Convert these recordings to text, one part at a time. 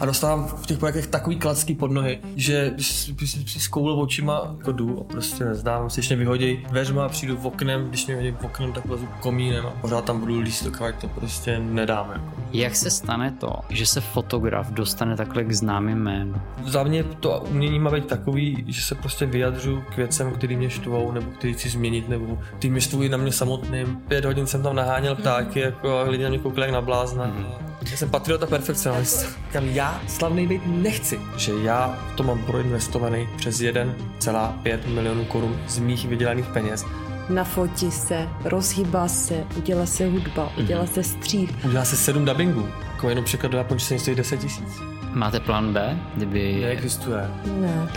a dostávám v těch projektech takový klacky pod nohy, že si skoulil očima, jako jdu a prostě nezdávám si ještě vyhodí dveřma a přijdu v oknem, když mě vyhodí v oknem, tak lezu komínem a pořád tam budu líst, dokud to prostě nedáme. Jako. Jak se stane to, že se fotograf dostane takhle k známým jménu? Za mě to umění má být takový, že se prostě vyjadřu k věcem, který mě štvou, nebo který chci změnit, nebo ty mě štvují na mě samotným. Pět hodin jsem tam naháněl ptáky, jako a lidi na mě koukali jak na blázna. Mm-hmm. Já jsem patriota perfekcionalista. Kam já slavný být nechci. Že já to mám proinvestovaný přes 1,5 milionů korun z mých vydělaných peněz nafotí se, rozhýbá se, udělá se hudba, udělá se střív. Udělá se sedm dubbingů, jako jenom překlad do japonštiny stojí 10 tisíc. Máte plán B, kdyby... Neexistuje. Ne.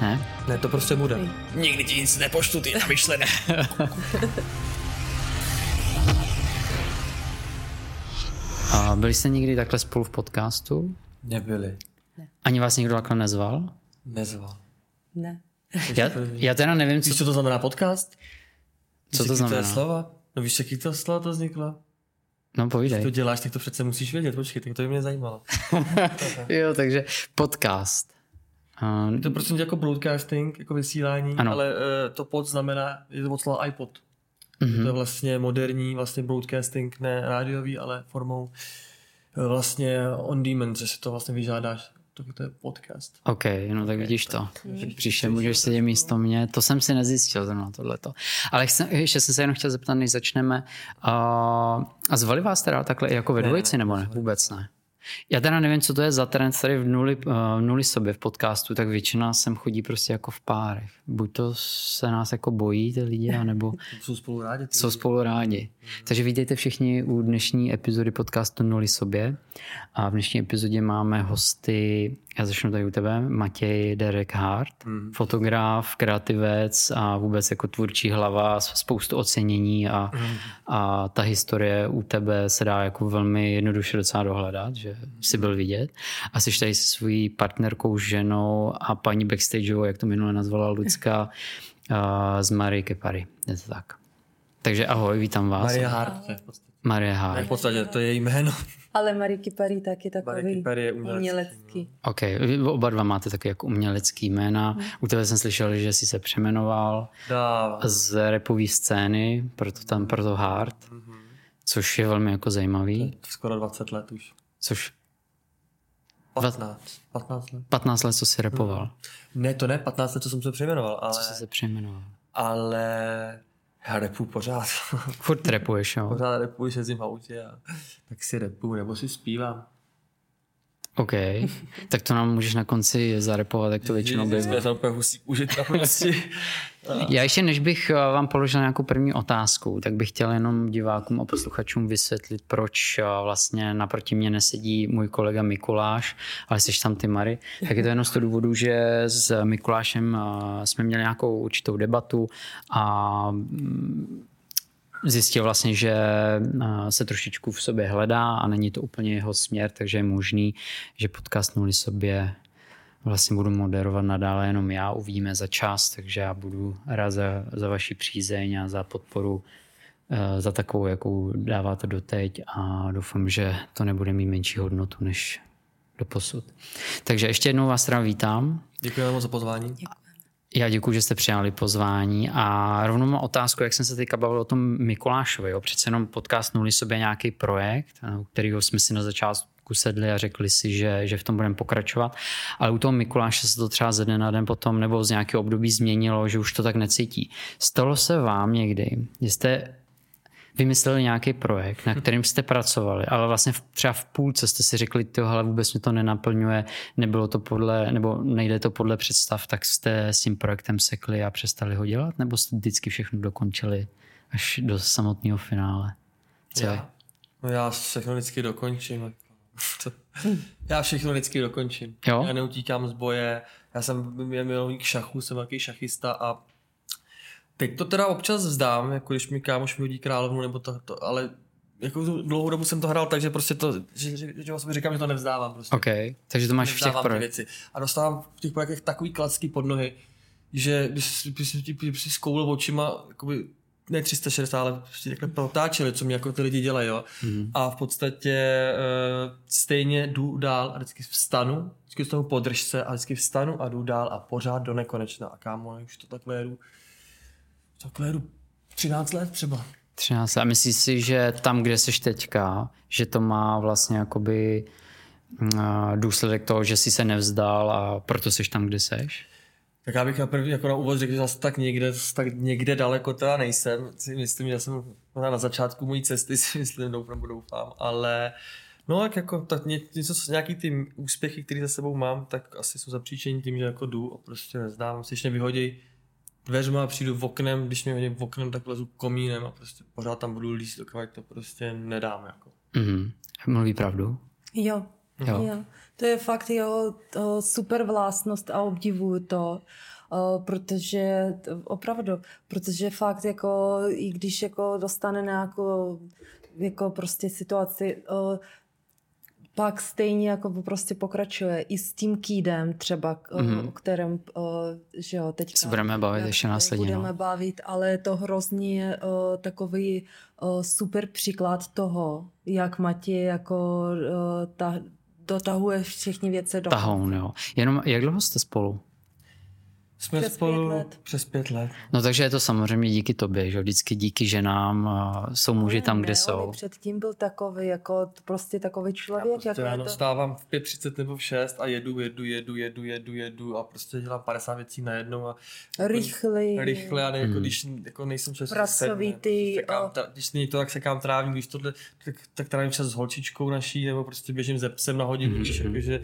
Ne? Ne, to prostě bude. Nikdy ti nic nepoštu, ty namyšlené. A byli jste někdy takhle spolu v podcastu? Nebyli. Ani vás někdo takhle nezval? Nezval. Ne. Já, já teda nevím, co, Víš, co to znamená podcast? co to Víš, znamená. To je slova? No víš, jaký to slova to vzniklo? No Když povídej. to děláš, tak to přece musíš vědět. Počkej, tak to by mě zajímalo. Jo, takže podcast. Uh, To prostě jako broadcasting, jako vysílání, Ano. ale uh, to pod znamená, je to od slova iPod. Mhm. To je vlastně moderní vlastně broadcasting, ne rádiový, ale formou eh, vlastně on demand, že si to vlastně vyžádáš. To, to je podcast. OK, no tak vidíš to. Příště můžeš sedět místo mě. To jsem si nezjistil zrovna tohleto. Ale chcem, ještě jsem se jenom chtěl zeptat, než začneme. A, a zvali vás teda takhle i jako ve Ne, dvojici, ne, nebo ne? Vůbec ne. Já teda nevím, co to je za trend tady v nuli, uh, v nuli sobě v podcastu, tak většina sem chodí prostě jako v párech. Buď to se nás jako bojí ty lidi, anebo Jsou spolu rádi. jsou lidi. spolu rádi. Takže vítejte všichni u dnešní epizody podcastu Nuli sobě. A v dnešní epizodě máme hosty, já začnu tady u tebe, Matěj Derek Hart, Mhm. fotograf, kreativec a vůbec jako tvůrčí hlava, spoustu ocenění a, Mhm. a ta historie u tebe se dá jako velmi jednoduše docela dohledat, že jsi byl vidět. A jsi tady se svojí partnerkou, ženou a paní backstageovou, jak to minule nazvala Lucka, z Marie Kepary. Je to tak. Takže ahoj, vítám vás. Maria Hart. to je v podstatě- Marie Ne, Hart. v podstatě to je její jméno. Ale Mariky Pary taky Marie takový Kepary je umělecký. umělecký. OK, vy oba dva máte taky jako umělecký jména. U tebe jsem slyšel, že jsi se přemenoval Dává. z repové scény, proto tam proto Hard, což je velmi jako zajímavý. Skoro 20 let už. Což 15. 15 let. 15 let, co jsi repoval. Ne, to ne, 15 let, co jsem se přejmenoval, ale, Co jsi se přejmenoval? ale já repu pořád. Furt repuješ, jo? pořád repuji, jezdím v autě a tak si repuju, nebo si zpívám. OK, tak to nám můžeš na konci zarepovat, jak to většinou bývá. Jsem úplně husí užit na prostě. Já ještě, než bych eh, vám položil nějakou první otázku, tak bych chtěl jenom divákům a posluchačům vysvětlit, proč eh, vlastně naproti mě nesedí můj kolega Mikuláš, ale jsi tam ty Mary. Tak je to jenom z toho důvodu, že s Mikulášem eh, jsme měli nějakou určitou debatu a mm, zjistil vlastně, že eh, se trošičku v sobě hledá a není to úplně jeho směr, takže je možný, že podcast Nuli sobě vlastně budu moderovat nadále jenom já, uvidíme za čas, takže já budu rád za, za vaši přízeň a za podporu eh, za takovou, jakou dáváte doteď a doufám, že to nebude mít menší hodnotu než do posud. Takže ještě jednou vás teda vítám. Děkujeme moc za pozvání. Já děkuji, že jste přijali pozvání a rovnou mám otázku, jak jsem se teďka bavil o tom Mikulášovi. Jo? Přece jenom podcast Nuli sobě nějaký projekt, u kterého jsme si na začátku sedli a řekli si, že, že v tom budeme pokračovat. Ale u toho Mikuláše se to třeba ze dne na den potom nebo z nějakého období změnilo, že už to tak necítí. Stalo se vám někdy, že jste vymysleli nějaký projekt, na kterým jste pracovali, ale vlastně v, třeba v půlce jste si řekli, tohle vůbec mě to nenaplňuje, nebylo to podle, nebo nejde to podle představ, tak jste s tím projektem sekli a přestali ho dělat, nebo jste vždycky všechno dokončili až do samotného finále? Co je? Já, no já všechno vždycky dokončím. Já všechno vždycky dokončím. Jo? Já neutíkám z boje, já jsem milovník šachu, jsem velký šachista a teď to teda občas vzdám, jako když mi kámoš vyhodí královnu nebo to, to ale jako dlouhou dobu jsem to hrál tak, že prostě to, že, že, že sobě říkám, že to nevzdávám prostě. OK, takže to máš v těch Nevzdávám projektech. věci. A dostávám v těch projektech takový klacky pod nohy, že když si, když si, když si skoulil očima, jakoby ne 360, ale prostě takhle protáčeli, co mě jako ty lidi dělají, jo. Mm. A v podstatě uh, stejně jdu dál a vždycky vstanu, vždycky z toho podržce a vždycky vstanu a jdu dál a pořád do nekonečna. A kámo, už to takhle jedu, takhle jedu 13 let třeba. 13 a myslíš si, že tam, kde jsi teďka, že to má vlastně jakoby mm, důsledek toho, že jsi se nevzdal a proto jsi tam, kde seš? Tak já bych na první jako na úvod řekl, že zase tak někde, tak někde daleko teda nejsem. Si myslím, že jsem na začátku mojí cesty, si myslím, doufám, doufám, ale no tak jako tak něco, nějaký ty úspěchy, které za sebou mám, tak asi jsou zapříčení tím, že jako jdu a prostě nezdávám si, ještě vyhodí dveřma a přijdu v oknem, když mě hodí v oknem, tak lezu komínem a prostě pořád tam budu líst, dokud to prostě nedám. Jako. Mm-hmm. Mluví pravdu? Jo. jo. jo. To je fakt jeho super vlastnost a obdivuju to, protože opravdu, protože fakt jako, i když jako dostane nějakou jako prostě situaci, pak stejně jako prostě pokračuje i s tím kýdem třeba, mm-hmm. o kterém, že jo, teďka... Se budeme bavit ještě následně. Budeme no. bavit, ale je to hrozně takový super příklad toho, jak Matěj jako ta, dotahuje všechny věci do. Tahoun, jo. Jenom jak dlouho jste spolu? Jsme přes spolu pět let. přes pět let. No takže je to samozřejmě díky tobě, že vždycky díky ženám jsou muži ne, tam, kde ne, jsou. předtím byl takový, jako prostě takový člověk. Já prostě ráno to... vstávám v 5.30 nebo v 6 a jedu, jedu, jedu, jedu, jedu, jedu a prostě dělám 50 věcí najednou a rychle. Rychle a ne, jako, hmm. když jako nejsem čas. Sekám, ta, když není to, tak sekám trávník, když tohle, tak, tak trávím čas s holčičkou naší, nebo prostě běžím ze psem na hodinu, hmm. takže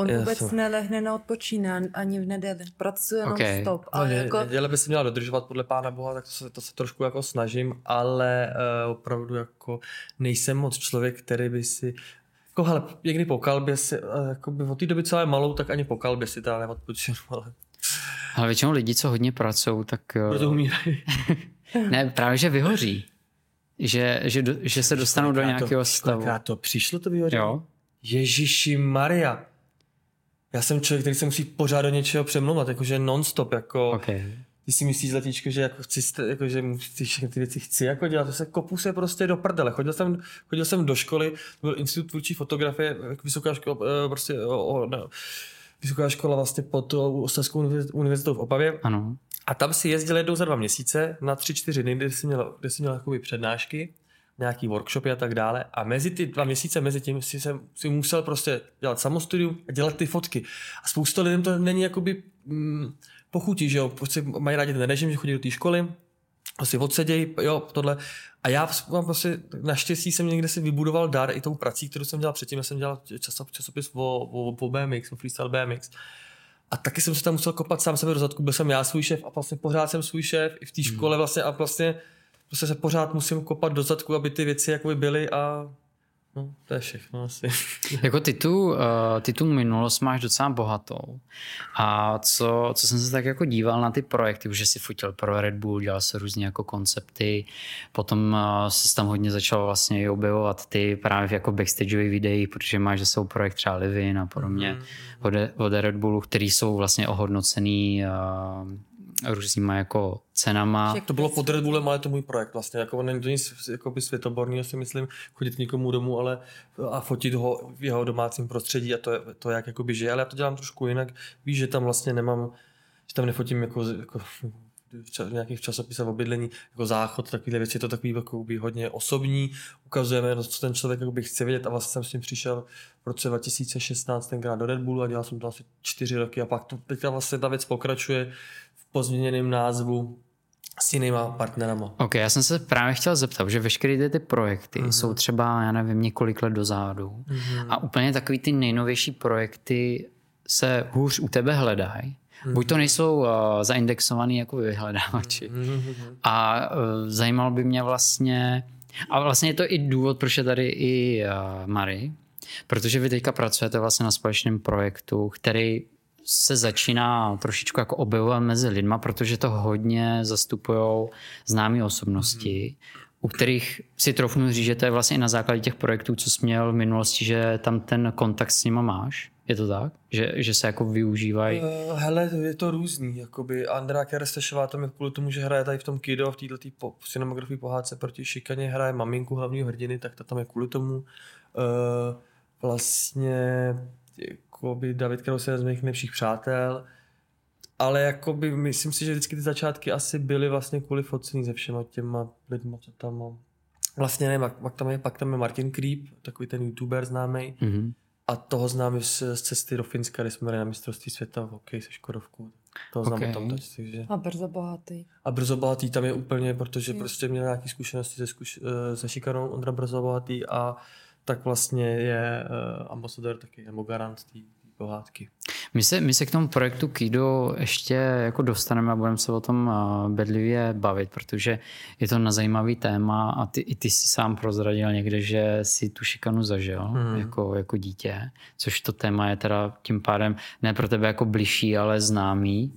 On vůbec to... nelehne na odpočíná ani v neděli. Pracuje okay. non-stop. Ale no, jako... Neděle by se měla dodržovat podle Pána Boha, tak to se, to se trošku jako snažím, ale uh, opravdu jako nejsem moc člověk, který by si jako hele, někdy po kalbě si, uh, jako by od té doby, co je malou, tak ani po kalbě si teda neodpočinu, ale... Ale většinou lidi, co hodně pracují, tak... Uh... Proto umírají. ne, právě, že vyhoří. Že, že, že se dostanou do nějakého stavu. to přišlo to vyhoří? Jo. Ježíši Maria. Já jsem člověk, který se musí pořád do něčeho přemlouvat, jakože non-stop, jako... Okay. Ty si myslíš, Zlatíčko, že jako chci, jako, že ty všechny ty věci chci jako dělat, to se kopu se prostě do prdele. Chodil jsem, chodil jsem do školy, byl institut tvůrčí fotografie, vysoká škola, eh, prostě o, o, ne, vysoká škola vlastně pod Ostravskou univerzitou v Opavě. Ano. A tam si jezdil jednou za dva měsíce na tři, čtyři dny, kde jsi měl, kde jsi měl přednášky nějaký workshopy a tak dále. A mezi ty dva měsíce, mezi tím si, jsem, si musel prostě dělat samostudium a dělat ty fotky. A spousta lidem to není jakoby mm, pochutí, že jo, prostě mají rádi ten režim, že chodí do té školy, si odsedějí, jo, tohle. A já mám prostě, naštěstí jsem někde si vybudoval dar i tou prací, kterou jsem dělal předtím. Já jsem dělal časop, časopis o, o, o BMX, o freestyle BMX. A taky jsem se tam musel kopat sám sebe do zadku, byl jsem já svůj šéf a vlastně pořád jsem svůj šéf i v té hmm. škole vlastně a vlastně prostě se pořád musím kopat do zadku, aby ty věci jakoby byly a No, to je všechno asi. jako ty tu, uh, ty tu minulost máš docela bohatou. A co, co jsem se tak jako díval na ty projekty, už si fotil pro Red Bull, dělal se různě jako koncepty, potom uh, se tam hodně začal vlastně i objevovat ty právě jako backstageový videí, protože máš že jsou projekt třeba Livin a podobně mm-hmm. od, od Red Bullu, který jsou vlastně ohodnocený uh, různýma jako cenama. To bylo pod Red Bullem, ale to můj projekt vlastně. Jako není to nic jako by světoborný, si myslím, chodit někomu domů ale, a fotit ho v jeho domácím prostředí a to, je, to jak jakoby žije. Ale já to dělám trošku jinak. Víš, že tam vlastně nemám, že tam nefotím jako, jako v nějakých časopisech o bydlení, jako záchod, takové věci, je to takový jako by hodně osobní, ukazujeme, co ten člověk jako by chce vědět a vlastně jsem s tím přišel v roce 2016 tenkrát do Red Bullu a dělal jsem to asi čtyři roky a pak to, teďka vlastně ta věc pokračuje pozměněném názvu s jinýma partnerama. Ok, já jsem se právě chtěl zeptat, že veškeré ty projekty mm-hmm. jsou třeba, já nevím, několik let dozadu mm-hmm. a úplně takový ty nejnovější projekty se hůř u tebe hledají. Mm-hmm. Buď to nejsou uh, zaindexovaný jako vyhledávači. Mm-hmm. A uh, zajímalo by mě vlastně, a vlastně je to i důvod, proč je tady i uh, Mary, protože vy teďka pracujete vlastně na společném projektu, který se začíná trošičku jako objevovat mezi lidma, protože to hodně zastupují známé osobnosti. u kterých si trofnu říct, že to je vlastně i na základě těch projektů, co jsi měl v minulosti, že tam ten kontakt s nima máš? Je to tak? Že, že se jako využívají? Uh, hele, je to různý. Jakoby Andrea Kerestešová tam je kvůli tomu, že hraje tady v tom Kido, v této po, cinematografii pohádce proti šikaně, hraje maminku hlavního hrdiny, tak ta tam je kvůli tomu. Uh, vlastně jakoby David Kraus je z mých nejlepších přátel, ale jakoby myslím si, že vždycky ty začátky asi byly vlastně kvůli focení se všema těma lidma, co tam mám. Vlastně ne, pak tam je, pak tam je Martin Creep, takový ten youtuber známý. Mm-hmm. A toho znám z, z cesty do Finska, kde jsme byli na mistrovství světa v hokeji se Škodovkou. Toho znám okay. tam takže... A brzo bohatý. A brzo bohatý tam je úplně, protože je. prostě měl nějaké zkušenosti se, zkuš, eh, se šikanou Ondra brzo bohatý a tak vlastně je uh, ambasador taky, nebo garant té pohádky. My se, my se k tomu projektu Kido ještě jako dostaneme a budeme se o tom bedlivě bavit, protože je to na zajímavý téma a ty, i ty si sám prozradil někde, že si tu šikanu zažil hmm. jako, jako dítě, což to téma je teda tím pádem ne pro tebe jako bližší, ale známý.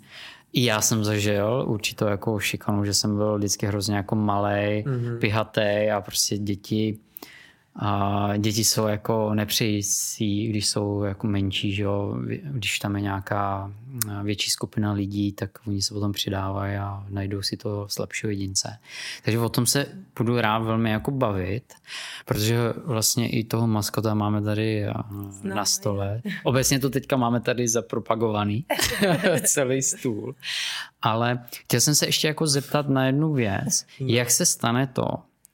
I já jsem zažil určitou jako šikanu, že jsem byl vždycky hrozně jako malý, mm-hmm. pihatý a prostě děti a děti jsou jako nepřející, když jsou jako menší, že jo? když tam je nějaká větší skupina lidí, tak oni se potom přidávají a najdou si to slabšího jedince. Takže o tom se budu rád velmi jako bavit, protože vlastně i toho maskota máme tady na stole. Obecně to teďka máme tady zapropagovaný, celý stůl. Ale chtěl jsem se ještě jako zeptat na jednu věc. Jak se stane to,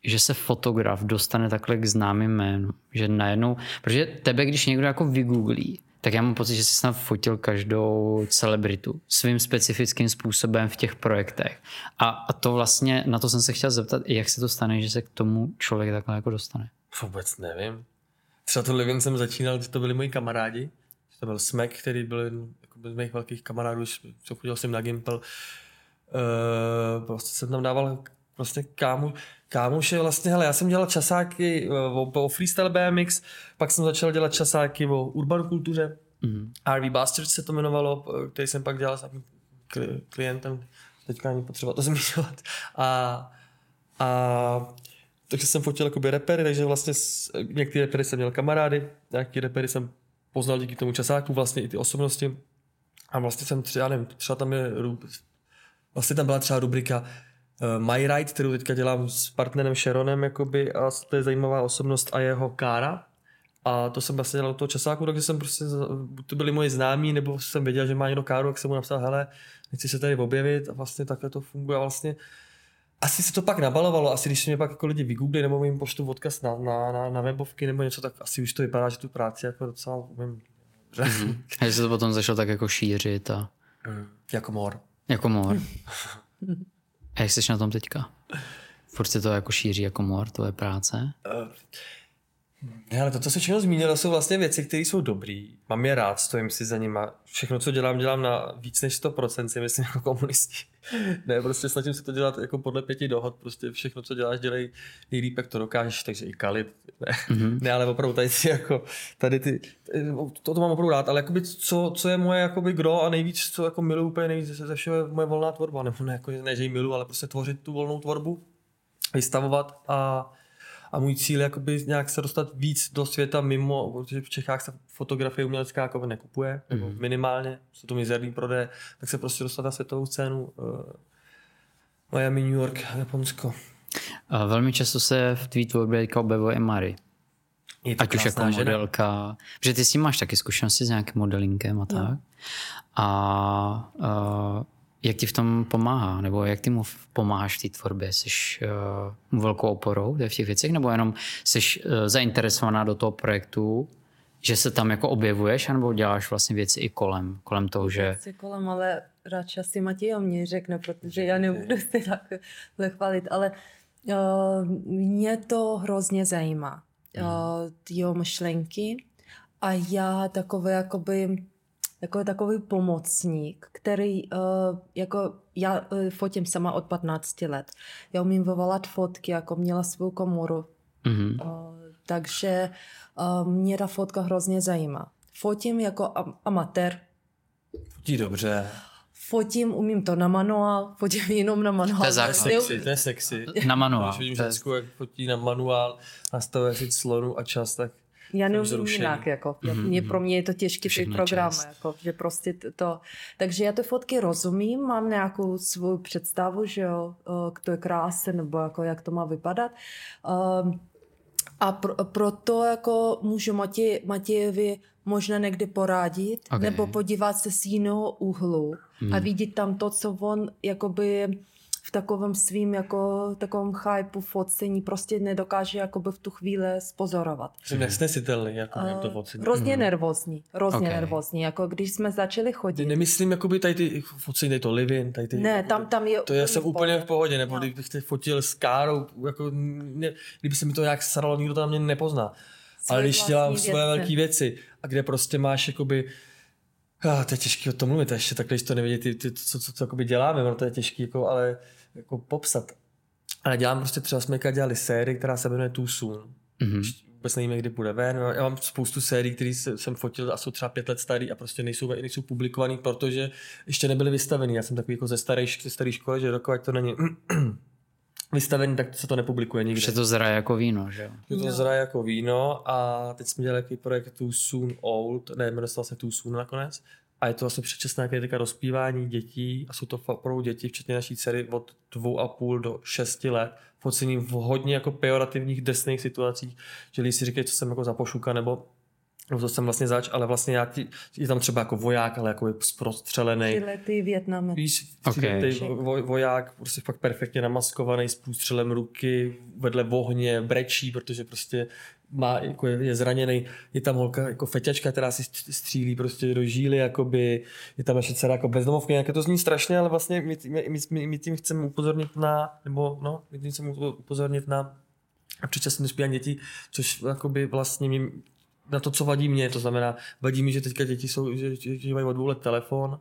že se fotograf dostane takhle k známým jménu. Že najednou, protože tebe, když někdo jako vygooglí, tak já mám pocit, že jsi snad fotil každou celebritu svým specifickým způsobem v těch projektech. A, a to vlastně, na to jsem se chtěl zeptat, jak se to stane, že se k tomu člověk takhle jako dostane. Vůbec nevím. Třeba to Livin jsem začínal, když to byli moji kamarádi. To byl Smek, který byl jako z mých velkých kamarádů, jsem chodil jsem na Gimpel. Uh, prostě jsem tam dával vlastně kámu, kámoše vlastně, hele, já jsem dělal časáky eh, o, o freestyle BMX, pak jsem začal dělat časáky o urban kultuře, mm. RV Bastards se to jmenovalo, eh, který jsem pak dělal s klientem, teďka ani potřeba to zmiňovat. A, a takže jsem fotil jakoby repery, takže vlastně s, některé repery jsem měl kamarády, nějaký repery jsem poznal díky tomu časáku, vlastně i ty osobnosti. A vlastně jsem třeba, nevím, třeba tam je, vlastně tam byla třeba rubrika My Ride, kterou teďka dělám s partnerem Sharonem, jakoby, a to je zajímavá osobnost a jeho kára. A to jsem vlastně dělal do toho časáku, takže jsem prostě, buď to byli moji známí, nebo jsem věděl, že má někdo káru, jak jsem mu napsal, hele, nechci se tady objevit a vlastně takhle to funguje. A vlastně asi se to pak nabalovalo, asi když se mě pak jako lidi vygooglí nebo jim poštu odkaz na, na, na, na webovky nebo něco, tak asi už to vypadá, že tu práci jako docela umím. Mm-hmm. A že se to potom začalo tak jako šířit a... Mm, jako mor. Jako mor. A jak jsi na tom teďka? Furt se to jako šíří jako mor, tvoje práce? Ne, ale to, co se všechno zmínilo, jsou vlastně věci, které jsou dobré. Mám je rád, stojím si za nima. Všechno, co dělám, dělám na víc než 100%, si myslím, jako komunisti. ne, prostě snažím se to dělat jako podle pěti dohod. Prostě všechno, co děláš, dělej nejlíp, jak to dokážeš, takže i kalit. Ne, mm-hmm. ne ale opravdu tady ty, jako, tady ty, to, to mám opravdu rád, ale jakoby, co, co je moje jakoby gro a nejvíc, co jako miluji úplně nejvíc ze všeho je moje volná tvorba, nebo ne, jako, ne že ji miluji, ale prostě tvořit tu volnou tvorbu, vystavovat a a můj cíl je nějak se dostat víc do světa mimo, protože v Čechách se fotografie umělecká jako nekupuje, mm. minimálně, jsou to mizerný prodeje, tak se prostě dostat na světovou scénu uh, Miami, New York, Japonsko. A velmi často se v tvý tvorbě objevuje i Mary. Ať už jako modelka, že ty s tím máš taky zkušenosti s nějakým modelinkem a tak. No. A uh, jak ti v tom pomáhá? Nebo jak ty mu pomáháš v té tvorbě? Jsi uh, mu velkou oporou v těch věcech? Nebo jenom jsi uh, zainteresovaná do toho projektu, že se tam jako objevuješ, nebo děláš vlastně věci i kolem, kolem toho, že... Věci kolem, ale radši asi Matěj o mě řekne, protože já nebudu se takhle chválit, ale uh, mě to hrozně zajímá. Uh, jeho myšlenky a já takové jakoby jako takový pomocník, který, uh, jako já uh, fotím sama od 15 let. Já umím vyvolat fotky, jako měla svou komoru. Mm-hmm. Uh, takže uh, mě ta fotka hrozně zajímá. Fotím jako am- amatér. Fotí dobře. fotím, umím to na manuál, fotím jenom na manuál. To je základ. sexy, to je sexy. Na manuál. Když vidím ženskou, jak fotí na manuál, nastavuje si slonu a čas, tak Já neumím vzrušení. jinak, jako. Mm-hmm. Mě, pro mě je to těžké ty programy, jako, že prostě to. Takže já ty fotky rozumím, mám nějakou svou představu, že jo, eh, to je krásné, nebo jako jak to má vypadat. Um, a pro, proto jako můžu Matě, Matějevi možná někdy poradit, Ok. nebo podívat se z jiného úhlu Hmm. a vidět tam to, co on jakoby v takovém svým jako takovém hypeu focení prostě nedokáže jakoby v tu chvíli spozorovat. jsem nesnesitelný, jako uh, to focení. hrozně nervózní, hrozně Ok. nervózní, jako když jsme začali chodit. Nemyslím jakoby tady ty focení, tady to livin, tady ty... Ne, jako tam, tam je To já jsem úplně v pohodě, nebo No. kdybych teď fotil s Károu, jako, ne, kdyby se mi to nějak staralo, nikdo na mě nepozná. Ale když dělám svoje věci. velké věci a kde prostě máš jakoby Ah, to je těžké o tom mluvit, ještě takhle, když to nevědí, ty, ty, co, co, co jakoby děláme, no to je těžké, jako, ale jako popsat. Ale dělám prostě třeba jsme dělali sérii, která se jmenuje Too Soon. Mhm. Vůbec nevíme, kdy bude ven. Já mám spoustu sérií, které jsem fotil a jsou třeba pět let starý a prostě nejsou, nejsou publikovaný, protože ještě nebyly vystavený. Já jsem takový jako ze staré, ze staré školy, že dokud to není vystavený, tak se to nepublikuje nikde. Že to zraje jako víno, že jo? Je to zraje jako víno a teď jsme dělali takový projekt Too Soon Old, ne, jmenoval se Too Soon nakonec. A je to vlastně předčasné nějaké teďka rozpívání dětí a jsou to opravdu děti, včetně naší dcery od dvou a půl do šesti let, focení v hodně jako pejorativních desných situacích, že lidi si říkají, co jsem jako za pošuka, nebo no to jsem vlastně zač, ale vlastně já ti, je tam třeba jako voják, ale jako prostřelený. Tyhle ty Větnamec. Víš, Ok. okay. vo, voják, prostě fakt perfektně namaskovaný s průstřelem ruky, vedle ohně, brečí, protože prostě má, jako je, je zraněný, je tam holka jako feťačka, která si stř- střílí prostě do žíly, jakoby, je tam naše dcera jako bezdomovky, nějaké to zní strašně, ale vlastně my, my, my, my, my tím chceme upozornit na, nebo no, my tím chceme upozornit na předčasné dospívání dětí, což jakoby vlastně mi, na to, co vadí mě, to znamená, vadí mi, že teďka děti jsou, že, že, že mají od dvou let telefon,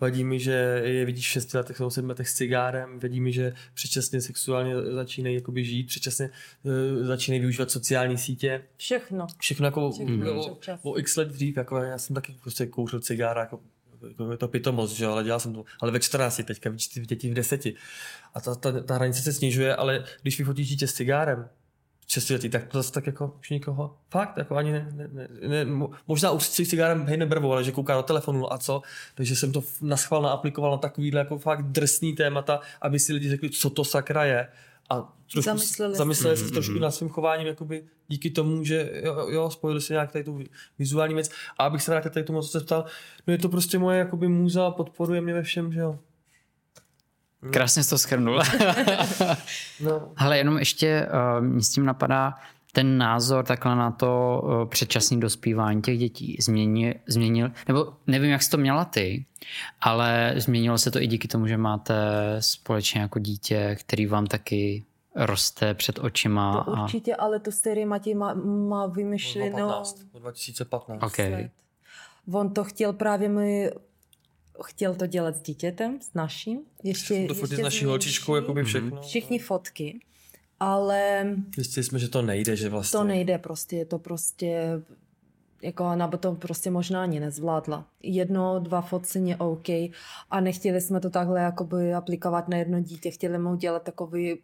vadí mi, že je vidíš v 6 letech, nebo 7 letech s cigárem, vadí mi, že předčasně sexuálně začínají jakoby žít, předčasně uh, začínají využívat sociální sítě, Všechno. všechno jako Všechno o, předčasně. o, x let dřív, jako já jsem taky prostě kouřil cigára, jako, jako je to pitomost, že ale dělal jsem to, ale ve 14, teďka víš, ty děti v 10. A ta, ta, ta hranice se snižuje, ale když vyfotíš dítě s cigárem, šestiletý, tak to zase tak jako už nikoho, fakt, jako ani ne, ne, ne, ne mo- možná už si cigárem hejne brvou, ale že kouká do telefonu a co, takže jsem to naschvál naaplikoval na takovýhle jako fakt drsný témata, aby si lidi řekli, co to sakra je a trošku Zamysleli se. zamysleli se trošku nad svým chováním, jakoby díky tomu, že jo, jo spojili si nějak tady tu vizuální věc. A abych se vrátil tady k tomu, co se ptal, no je to prostě moje jakoby můza, podporuje mě ve všem, že jo. Krásně jsi to schrnul. No. Ale jenom ještě uh, mě s tím napadá ten názor takhle na to uh, předčasné dospívání těch dětí. Změnil, změnil, nebo nevím, jak jsi to měla ty, ale změnilo se to i díky tomu, že máte společně jako dítě, který vám taky roste před očima. To určitě, ale tu sérii Matěj má, má vymyšlenou 2015, 2015. Ok. let. On to chtěl právě mi chtěl to dělat s dítětem, s naším. Ještě, To fotit ještě s naší holčičkou, jakoby všechno. Všichni fotky, ale Zjistili jsme, že to nejde, že vlastně. to nejde prostě, je to prostě jako ona by to prostě možná ani nezvládla. Jedno, dva focení je OK a nechtěli jsme to takhle jakoby aplikovat na jedno dítě, chtěli mu dělat takový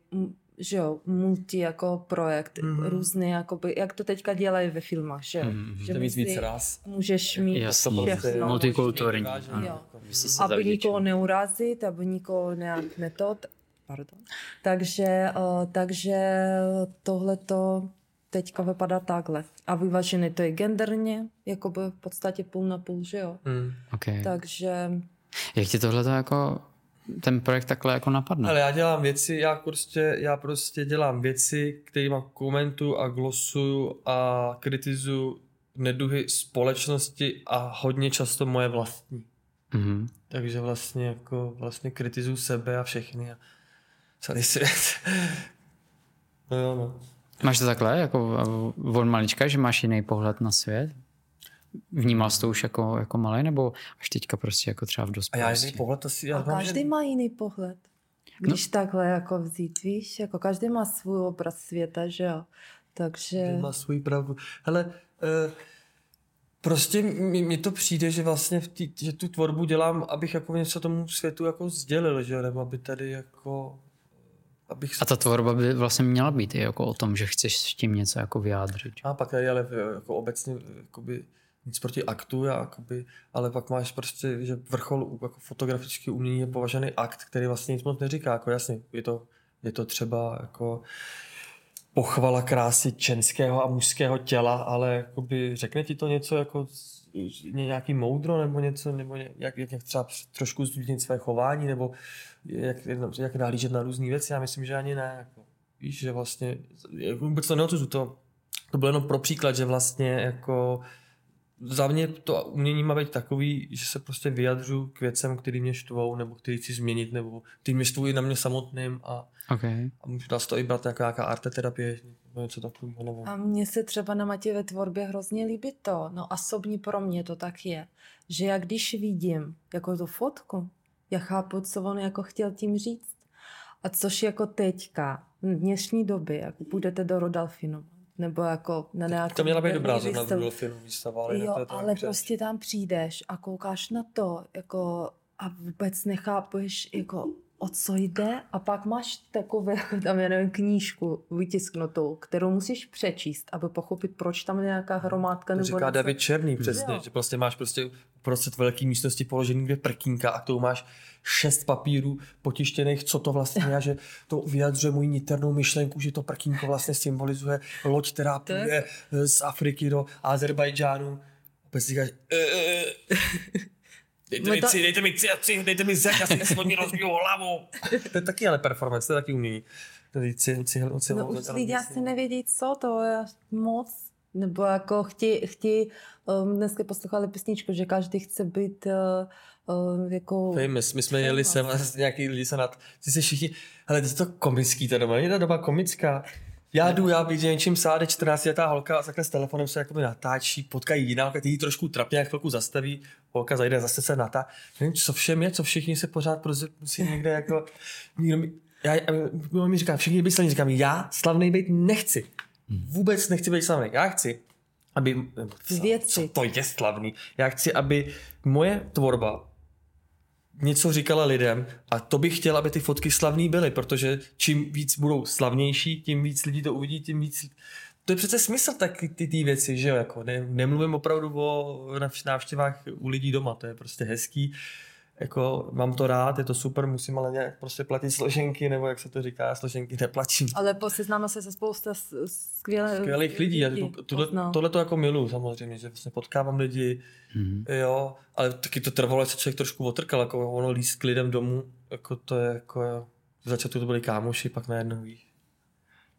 že jo, multi jako projekt, Mhm. mm-hmm. různý, jakoby, jak to teďka dělají ve filmách, že jo. Mhm. Můžete mít mezi- víc raz. Můžeš mít Jasný, všechno. multikulturní. Se aby nikoho neurazit, aby nikoho nějak metod. Pardon. Takže, uh, takže tohle to teďka vypadá takhle. A vyvážený to je genderně, jako by v podstatě půl na půl, že jo. Hmm. Okay. Takže Jak ti tohle jako ten projekt takhle jako napadne? Ale já dělám věci, já prostě, já prostě dělám věci, kterými komentuju a glosuju a kritizuju neduhy společnosti a hodně často moje vlastní. Mhm. Takže vlastně jako vlastně kritizuju sebe a všechny a celý svět. no jo, no. Máš to takhle, jako od malička, že máš jiný pohled na svět? Vnímal jsi to už jako, jako malý, nebo až teďka prostě jako třeba v A dospělosti? já jiný pohled asi, já a mám, každý že... má jiný pohled. Když no. takhle jako vzít, víš, jako každý má svůj obraz světa, že jo. Takže má svůj pravdu. Hele, uh, Prostě mi, mi to přijde, že vlastně v tý, že tu tvorbu dělám, abych jako něco tomu světu jako sdělil, že nebo aby tady jako abych... A ta tvorba by vlastně měla být i jako o tom, že chceš s tím něco jako vyjádřit. A pak tady ale jako obecně jakoby, nic proti aktu, jakoby, ale pak máš prostě, že vrchol jako fotografický umění je považený akt, který vlastně nic moc neříká. Jako jasně, je to, je to třeba jako pochvala krásy ženského a mužského těla, ale jakoby řekne ti to něco jako nějaký moudro nebo něco, nebo jak, jak třeba trošku změnit své chování, nebo jak, jak nahlížet na různé věci. Já myslím, že ani ne. Jako, víš, že vlastně, vůbec to neodsuzu, to, to bylo jenom pro příklad, že vlastně jako za mě to umění má být takový, že se prostě vyjadřu k věcem, který mě štvou, nebo který chci změnit, nebo ty mě štvují na mě samotným a, okay. a můžu dá se to i brát jako nějaká arteterapie, nebo něco takového. Nebo... A mně se třeba na Matě ve tvorbě hrozně líbí to, no osobní pro mě to tak je, že já když vidím jako tu fotku, já chápu, co on jako chtěl tím říct. A což jako teďka, v dnešní době, jako půjdete do Rodolfinu, nebo jako na nějakou... To měla být dobrá zóna v Rodolfinu výstava, ale Jo, to ale prostě tam přijdeš a koukáš na to, jako a vůbec nechápeš, jako o co jde a pak máš takové, tam já nevím, knížku vytisknutou, kterou musíš přečíst, aby pochopit, proč tam je nějaká hromádka. To nebo říká něco. David Černý přesně, jo. že prostě máš prostě uprostřed velké místnosti položený dvě prkínka a k tomu máš šest papírů potištěných, co to vlastně je, že to vyjadřuje můj niternou myšlenku, že to prkínko vlastně symbolizuje loď, která půjde z Afriky do Azerbajdžánu. Opět si říkáš, Dejte mi, to... tři, dejte mi tři a tři, dejte mi zek, já si se mi rozbiju hlavu. to je taky ale performance, to je taky umění. Tady tři, tři, tři, no, už lidi asi nevědí, co to je moc. Nebo jako chtí, chtí um, dneska poslouchali písničku, že každý chce být uh, uh, jako... Famous. My jsme jeli sem a nějaký lidi se nad... Ty jsi všichni... Ale je to komický ta doba, je ta doba komická. Já jdu, já vidím něčím sáde 14 letá holka a takhle s telefonem se jakoby natáčí, potkají jiná holka, ty ji trošku trapně, jak chvilku zastaví, holka zajde, zase se natá. Nevím, co všem je, co všichni se pořád prostě musí někde jako, někdo mi, já, já, mi říká, všichni by slavní, říkám, já slavný být nechci. Vůbec nechci být slavný. Já chci, aby, co, Věci. co to je slavný, já chci, aby moje tvorba něco říkala lidem a to bych chtěl, aby ty fotky slavný byly, protože čím víc budou slavnější, tím víc lidí to uvidí, tím víc... To je přece smysl tak ty, ty věci, že jo, jako ne, nemluvím opravdu o návštěvách u lidí doma, to je prostě hezký, jako mám to rád, je to super, musím ale nějak prostě platit složenky, nebo jak se to říká, složenky neplatím. Ale seznáme se se spousta skvělé, skvělých lidí. lidí. Já tohle, tohle to jako miluju samozřejmě, že vlastně potkávám lidi, mm-hmm. jo, ale taky to trvalo, se člověk trošku otrkal, jako ono líst k lidem domů, jako to je jako, v začátku to byli kámoši, pak najednou víš,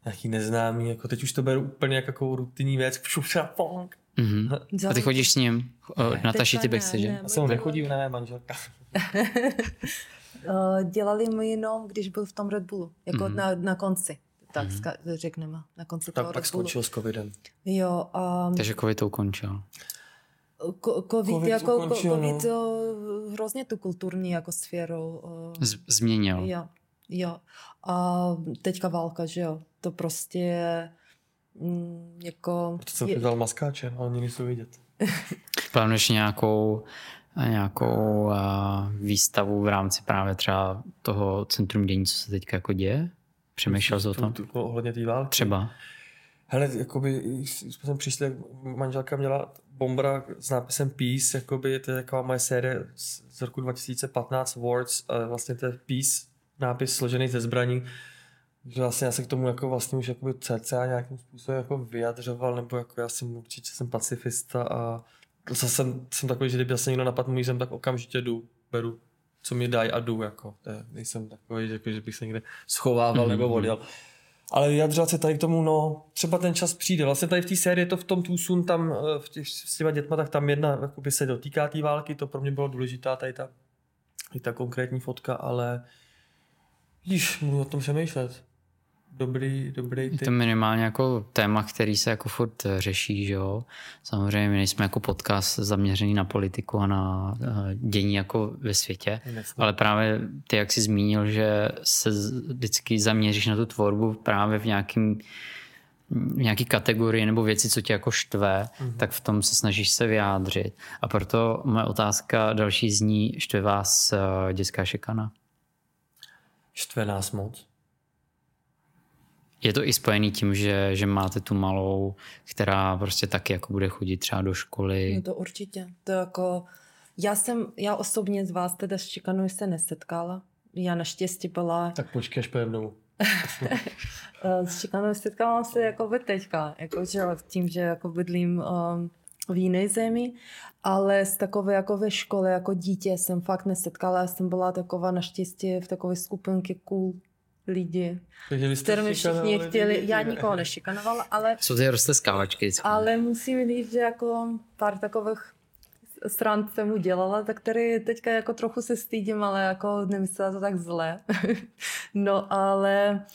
nějaký neznámý, jako teď už to beru úplně jako rutinní věc, všuša, pong. Mm-hmm. A ty chodíš s ním? Ne. Nataši ty backstage? Já jsem nechodí, ne, manželka. Eh, dělali mu jenom, když byl v tom Red Bullu, jako mm-hmm. na, na konci. Tak mm-hmm. řekneme, na konci tak toho pak Red skončil s covidem. Jo. Um, Takže covid to ukončil. Ko- COVID, COVID, jako, ukončil, COVID no. hrozně tu kulturní jako sféru uh, Z- změnil. Jo, jo. A teďka válka, že jo. To prostě mm, jako... Proto jsem je... dal maskáče, ale oni nejsou vidět. Plánuješ nějakou nějakou uh, výstavu v rámci právě třeba toho centrum dění, co se teď jako děje? Přemýšlel jsi o tom? Ohledně té války? Třeba. Hele, jakoby, jsme přišli, manželka měla bombra s nápisem Peace, jakoby, to je taková moje série z roku 2015 Words, a vlastně to je Peace, nápis složený ze zbraní, že vlastně já se k tomu jako vlastně už jakoby cca nějakým způsobem jako vyjadřoval, nebo jako já jsem určitě jsem pacifista a zase jsem, jsem takový, že kdyby se někdo napadl můj zem, tak okamžitě jdu, beru, co mi dají a jdu, jako. To je, nejsem takový, že, jako, že bych se někde schovával mm-hmm. nebo mhm. odjel. Ale vyjadřovat se tady k tomu, no, třeba ten čas přijde. Vlastně tady v té sérii to v tom Tucson, tam eh, v těch, s těma dětma, tak tam jedna jakoby se dotýká té války, to pro mě bylo důležitá, tady ta, tady ta konkrétní fotka, ale víš, můžu o tom přemýšlet dobrý, dobrý typ. Je to minimálně jako téma, který se jako furt řeší, že jo. Samozřejmě my nejsme jako podcast zaměřený na politiku a na eh, dění jako ve světě, Nesmí. ale právě ty, jak jsi zmínil, že se vždycky zaměříš na tu tvorbu právě v nějakým nějaký kategorii nebo věci, co tě jako štve, mm-hmm. tak v tom se snažíš se vyjádřit. A proto moje otázka další zní, štve vás uh, dětská šikana? Štve nás moc. Je to i spojený tím, že, že máte tu malou, která prostě taky jako bude chodit třeba do školy? No to určitě. To jako, já jsem, já osobně z vás teda s šikanou se nesetkala. Já naštěstí byla... Tak počkej, až pojem domů. s šikanou setkávám se jako by teďka, jako, že tím, že jako bydlím um, v jiné zemi, ale z takové jako ve škole, jako dítě jsem fakt nesetkala. Já jsem byla taková naštěstí v takové skupinky cool lidi, s kterými všichni chtěli, já nikoho nešikanovala, ale... Jsou ty rozteskávačky. Ale musím říct, že jako pár takových srand jsem udělala, tak který teďka jako trochu se stydím, ale jako nemyslela to tak zle. no ale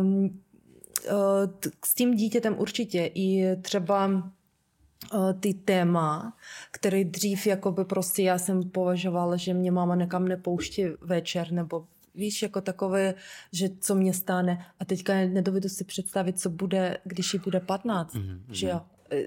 um, uh, s tím dítětem určitě i třeba uh, ty téma, které dřív jako by prostě já jsem považovala, že mě máma nekam nepouští večer nebo víš, jako takové, že co mě stane a teďka nedovedu si představit, co bude, když jí bude 15, mm-hmm. že jo.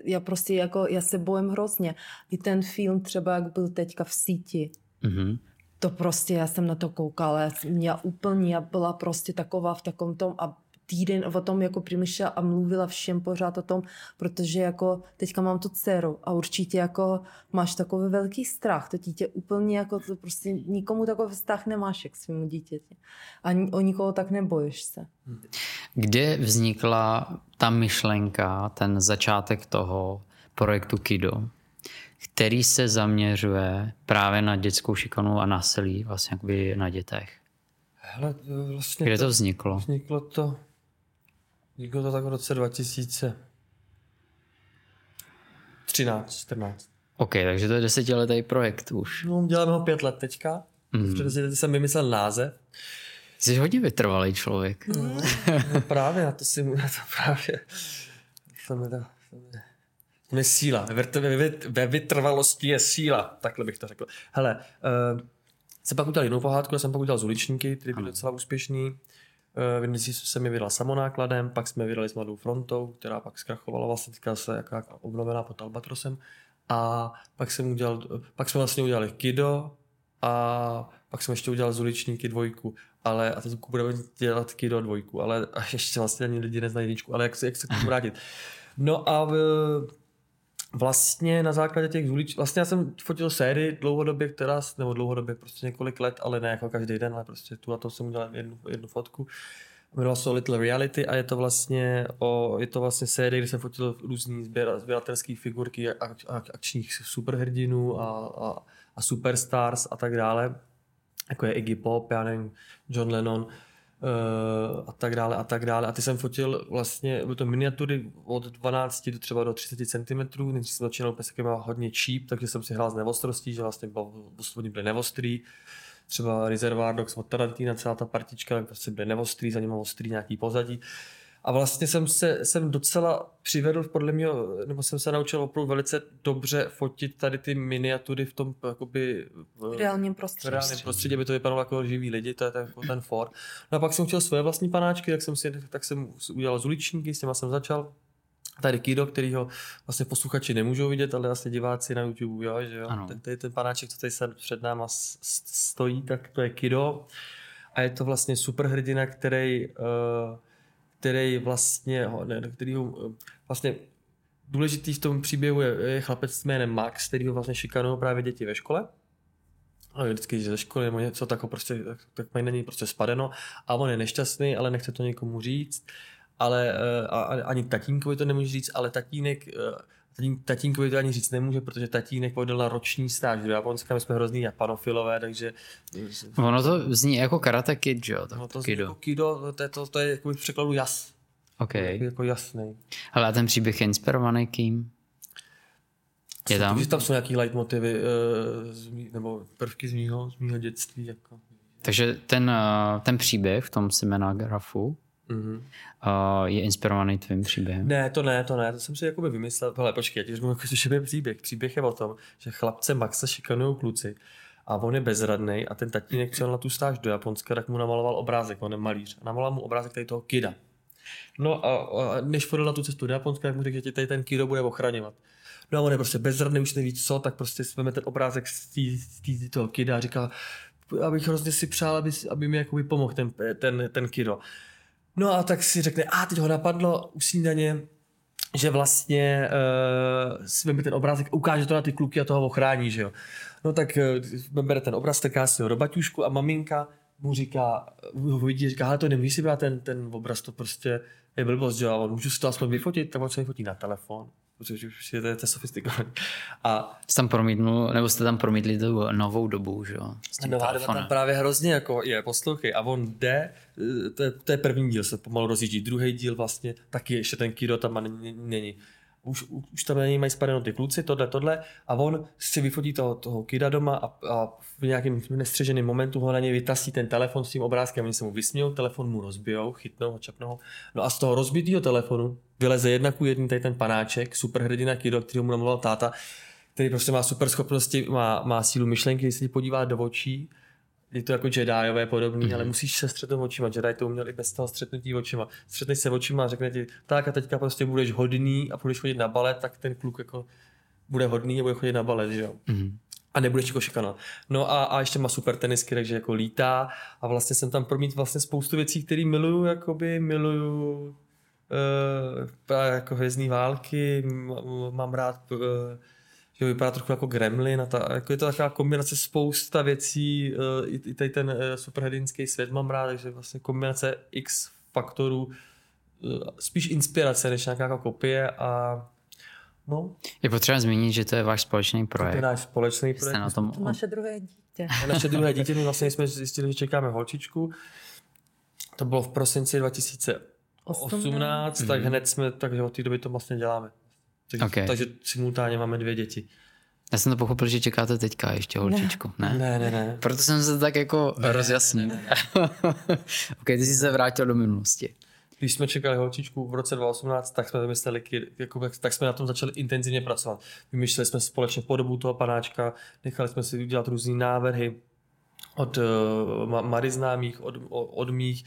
Já prostě jako, já se bojím hrozně. I ten film třeba, jak byl teďka v síti, mm-hmm. to prostě, já jsem na to koukala, já, jsem, já úplně, já byla prostě taková v takom tom a týden o tom jako přemýšlela a mluvila všem pořád o tom, protože jako teďka mám tu dceru a určitě jako máš takový velký strach, to dítě úplně jako to prostě nikomu takový vztah nemáš jak svému dítěti. A o nikoho tak nebojíš se. Kde vznikla ta myšlenka, ten začátek toho projektu KIDO, který se zaměřuje právě na dětskou šikanu a násilí vlastně na dětech? Hele, vlastně Kde to, to vzniklo? Vzniklo to Vzniklo to tak v roce 2013, 14. OK, takže to je desetiletý projekt už. No, děláme ho pět let teďka. Mm. Před deseti lety jsem vymyslel název. Jsi hodně vytrvalý člověk. No, no právě, na to si můžu, to právě. To mi, to, to mi síla. Ve, ve vytrvalosti je síla, takhle bych to řekl. Hele, uh, jsem pak udělal jinou pohádku, jsem pak udělal z uličníky, který byl docela úspěšný. V Indii se mi vydala samonákladem, pak jsme vydali s Mladou frontou, která pak zkrachovala, vlastně teďka se jako obnovená pod Albatrosem. A pak, jsem udělal, pak jsme vlastně udělali Kido a pak jsme ještě udělali z uličníky dvojku. Ale, a teď budeme dělat Kido dvojku, ale a ještě vlastně ani lidi neznají jedničku, ale jak se, jak se k tomu vrátit. No a vlastně na základě těch zulič, vlastně já jsem fotil sérii dlouhodobě, která, nebo dlouhodobě, prostě několik let, ale ne jako každý den, ale prostě tu a to jsem udělal jednu, jednu fotku. Jmenoval se Little Reality a je to vlastně o, je to vlastně série, kde jsem fotil různý sběratelské figurky ak, ak, akčních superhrdinů a, a, a superstars a tak dále, jako je Iggy Pop, já nevím, John Lennon, a tak dále a tak dále. A ty jsem fotil vlastně, byly to miniatury od 12 do třeba do 30 cm, než jsem začínal úplně s hodně cheap, takže jsem si hrál s nevostrostí, že vlastně byl, byly nevostrý. Třeba Reservoir Dogs od Tarantina, celá ta partička, tak prostě byly nevostrý, za ním ostrý nějaký pozadí. A vlastně jsem se jsem docela přivedl podle mě, nebo jsem se naučil opravdu velice dobře fotit tady ty miniatury v tom jakoby, v reálním prostředí. V reálním prostředí, aby to vypadalo jako živí lidi, to je ten, ten for. No a pak jsem chtěl svoje vlastní panáčky, tak jsem si tak jsem udělal z uličníky, s těma jsem začal. Tady Kido, který ho vlastně posluchači nemůžou vidět, ale vlastně diváci na YouTube, jo, že jo. Ano. Tak tady ten panáček, co tady se před náma stojí, tak to je Kido. A je to vlastně superhrdina, který uh, který vlastně, ne, který ho, vlastně důležitý v tom příběhu je, je chlapec s jménem Max, který ho vlastně šikanují právě děti ve škole. A vždycky, že ze školy nebo něco tak, prostě, tak, tak mají na něj prostě spadeno a on je nešťastný, ale nechce to někomu říct. Ale eh, a, ani tatínkovi to nemůže říct, ale tatínek eh, tatín, tatínkovi to ani říct nemůže, protože tatínek pojde na roční stáž do Japonska, my jsme hrozný japanofilové, takže... Ono to zní jako karate kid, jo? Tak no to zní jako kido, to je, to, to je jako v překladu jas. OK. Jako, jako jasný. Ale a ten příběh je inspirovaný kým? Je tam? Tam jsou nějaký leitmotivy, uh, nebo prvky z mýho, z mýho dětství. Jako. Takže ten, uh, ten příběh v tom grafu, Mm-hmm. Uh, je inspirovaný tvým příběhem? Ne, to ne, to ne, to jsem si jakoby vymyslel. Hele, počkej, já ti řeknu, je příběh. Příběh je o tom, že chlapce Maxa šikanují kluci a on je bezradný a ten tatínek přijel na tu stáž do Japonska, tak mu namaloval obrázek, on je malíř. A namaloval mu obrázek tady toho kida. No a, a než podal na tu cestu do Japonska, tak mu řekl, že tě tady ten Kiro bude ochraňovat. No a on je prostě bezradný, už neví co, tak prostě jsme ten obrázek z, tý, z tý, toho Kida a říká, abych hrozně si přál, aby, aby mi jakoby pomohl ten, ten, ten Kiro. No a tak si řekne, a teď ho napadlo u snídaně, že vlastně uh, si ten obrázek, ukáže to na ty kluky a toho ochrání, že jo. No tak uh, bere ten obraz, taká si ho do baťušku a maminka mu říká, ho vidí, říká, ale to nemůžeš si brát ten, ten obraz, to prostě je blbost, že jo, on můžu si to aspoň vyfotit, tak on se vyfotí na telefon protože už je to, to sofistikovaný. A jste tam promítnul, nebo jste tam promítli tu novou dobu, že jo? Nová doba tam právě hrozně jako je, poslouchej. A on jde, eh, to je, to je první díl, se pomalu rozjíždí. Druhý díl vlastně taky ještě ten Kiro tam není. Už, už tam není mají spadeno ty kluci, tohle, tohle, a on si vyfotí toho, toho Kira doma a, a v nějakém nestřeženém momentu ho na něj vytasí ten telefon s tím obrázkem, oni se mu vysmějou, telefon mu rozbijou, chytnou ho, čapnou No a z toho rozbitého telefonu vyleze jedna ku jedný tady ten panáček, superhrdina Kido, který mu namluval táta, který prostě má super schopnosti, má, má sílu myšlenky, když se podívá do očí, je to jako Jediové podobný, mm-hmm. ale musíš se střetnout očima. Jedi to uměl i bez toho střetnutí očima. Střetneš se očima a řekne ti, tak a teďka prostě budeš hodný a budeš chodit na balet, tak ten kluk jako bude hodný a bude chodit na balet, že jo. Mm-hmm. A nebudeš jako šikanovat. No a, a ještě má super tenisky, takže jako lítá a vlastně jsem tam promít vlastně spoustu věcí, které miluju, jakoby miluju uh, jako hvězdní války, mám rád uh, že vypadá trochu jako gremlin a ta, jako je to taková kombinace spousta věcí, uh, i, i tady ten uh, superhrdinský svět mám rád, takže vlastně kombinace x faktorů, uh, spíš inspirace než nějaká jako kopie a No. Je potřeba zmínit, že to je váš společný projekt. To je náš společný projekt. Jste na tom... To naše druhé dítě. naše druhé dítě, my vlastně jsme zjistili, že čekáme holčičku. To bylo v prosinci 2018, 18. tak hned jsme, takže od té doby to vlastně děláme. Takže, okay. takže simultánně máme dvě děti. Já jsem to pochopil, že čekáte teďka ještě holčičku, ne? Ne, ne, ne. Proto jsem se tak jako ne, rozjasnil. Ne, ne, ne. ok, ty jsi se vrátil do minulosti. Když jsme čekali holčičku v roce 2018, tak jsme vymysleli, jako, tak jsme na tom začali intenzivně pracovat. Vymýšleli jsme společně podobu toho panáčka, nechali jsme si udělat různé návrhy od uh, Mary známých, od, od, od mých,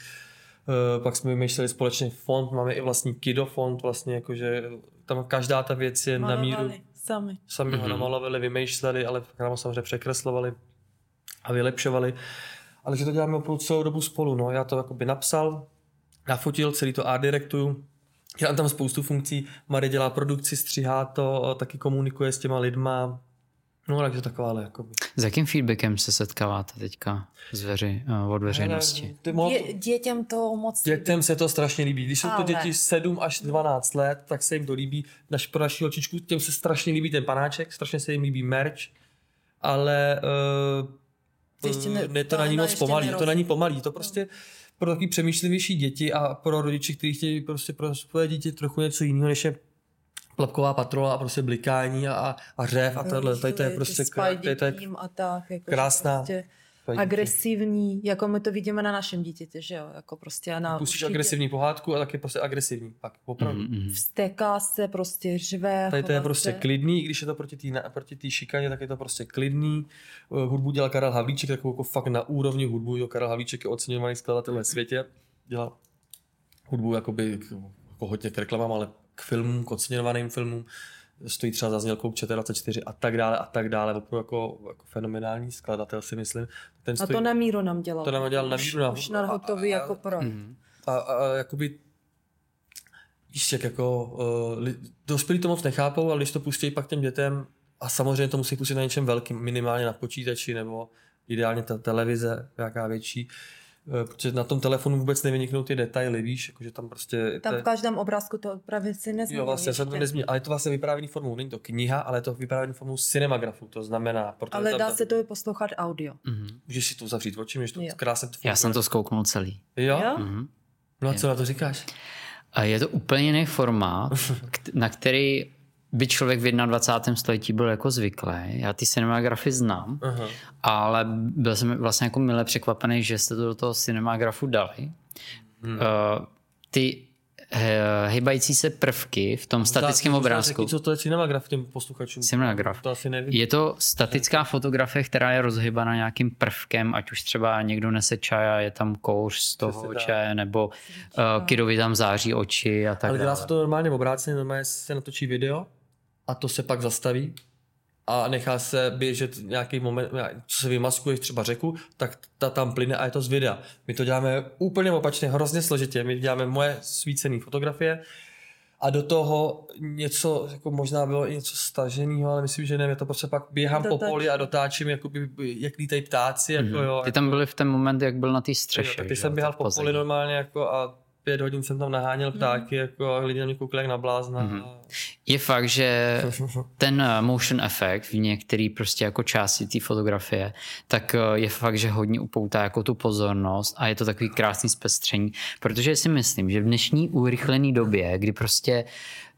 Uh, pak jsme vymýšleli společně fond, máme i vlastní kido fond, vlastně jakože tam každá ta věc je Malovali na míru. Sami. Sami mm-hmm. ho mhm. namalovali, vymýšleli, ale nám ho samozřejmě překreslovali a vylepšovali. Ale že to děláme opravdu celou dobu spolu. No. Já to jakoby napsal, nafotil, celý to art directuju, Dělám tam spoustu funkcí, Marie dělá produkci, střihá to, taky komunikuje s těma lidma, No, takže taková jako. S jakým feedbackem se setkáváte teďka z veři, eh, od veřejnosti? Dě, dětem to moc Dětem se to strašně líbí. Když jsou to děti 7 až 12 let, tak se jim to líbí. Naš, pro naši holčičku těm se strašně líbí ten panáček, strašně se jim líbí merch, ale uh, ještě ne, ne, to na ní moc pomalí, to na ní pomalí. To prostě pro takový přemýšlivější děti a pro rodiče, kteří chtějí prostě pro svoje dítě trochu něco jiného, než je plavková patrola a prostě blikání a, a řev a tohle, tady to je prostě krá, to je, to je a tak, jako krásná. Prostě agresivní, jako my to vidíme na našem dítěti, že jo, jako prostě na Pustíš agresivní pohádku a taky prostě agresivní, pak opravdu. Mm-hmm. Vstéká se, prostě řve. Tady to je prostě se. klidný, když je to proti té proti šikaně, tak je to prostě klidný. Uh, hudbu dělal Karel Havlíček, takovou jako fakt na úrovni hudbu, jo, Karel Havlíček je oceňovaný skladatel ve světě, dělal hudbu jakoby jako hodně k reklamám, ale k filmům, k oceňovaným filmům, stojí třeba za znělkou ČT24 a tak dále a tak dále, opravdu jako, jako fenomenální skladatel si myslím. Ten stojí, a to na míru nám dělal. To nám dělal na míru. Už, už na hotový jako pro. A, a, a jakoby víš, jak jako uh, dospělí to moc nechápou, ale když to pustí pak těm dětem, a samozřejmě to musí pustit na něčem velkým, minimálně na počítači nebo ideálně ta televize, jaká větší, uh, protože na tom telefonu vůbec nevyniknou ty detaily, víš, jakože tam prostě... Tam v každém obrázku to právě si nezmění. Jo, vlastně se to nezmění, ale je to vlastně vyprávěný formou, není to kniha, ale je to vyprávěný formou cinemagrafu, to znamená... Ale dá tam, se to i poslouchat audio. Mm-hmm. Můžeš si to zavřít oči, můžeš to krásně to Já jsem to zkouknul celý. Jo? jo? Mm-hmm. No a co na to říkáš? A je to úplně jiný formát, na který by člověk v 21. století byl jako zvyklý. Já ty cinemografy znám, uh-huh. ale byl jsem vlastně jako milé překvapený, že jste to do toho cinemagrafu dali. Hmm. Uh, ty hejbající se prvky v tom statickém obrázku. Co to je cinemagraf těm posluchačům? Cinemagraf. To asi neví. Je to statická fotografie, která je rozhybaná nějakým prvkem, ať už třeba někdo nese čaj a je tam kouř z toho čaje, nebo uh, kidovi tam září oči a tak Ale dělá se to normálně v obráceně, normálně se natočí video a to se pak zastaví a nechá se běžet nějaký moment, co se vymaskuješ třeba řeku, tak ta tam plyne a je to z videa. My to děláme úplně opačně, hrozně složitě. My děláme moje svícené fotografie a do toho něco, jako možná bylo i něco staženého, ale myslím, že ne, je to prostě pak běhám Dotač. po poli a dotáčím, jakoby, jak lítají ptáci. Jako, mm-hmm. jo, ty tam byli v ten moment, jak byl na té střeše. Jo, tak ty jsem běhal po poli normálně jako a pět hodin jsem tam naháněl mhm. ptáky, mm. jako a lidi na mě koukali jak na blázna. Mm. Je fakt, že ten eh, motion effect v některé prostě jako části té fotografie, tak eh, je fakt, že hodně upoutá jako tu pozornost a je to takový krásný zpestření, protože si myslím, že v dnešní urychlené době, kdy prostě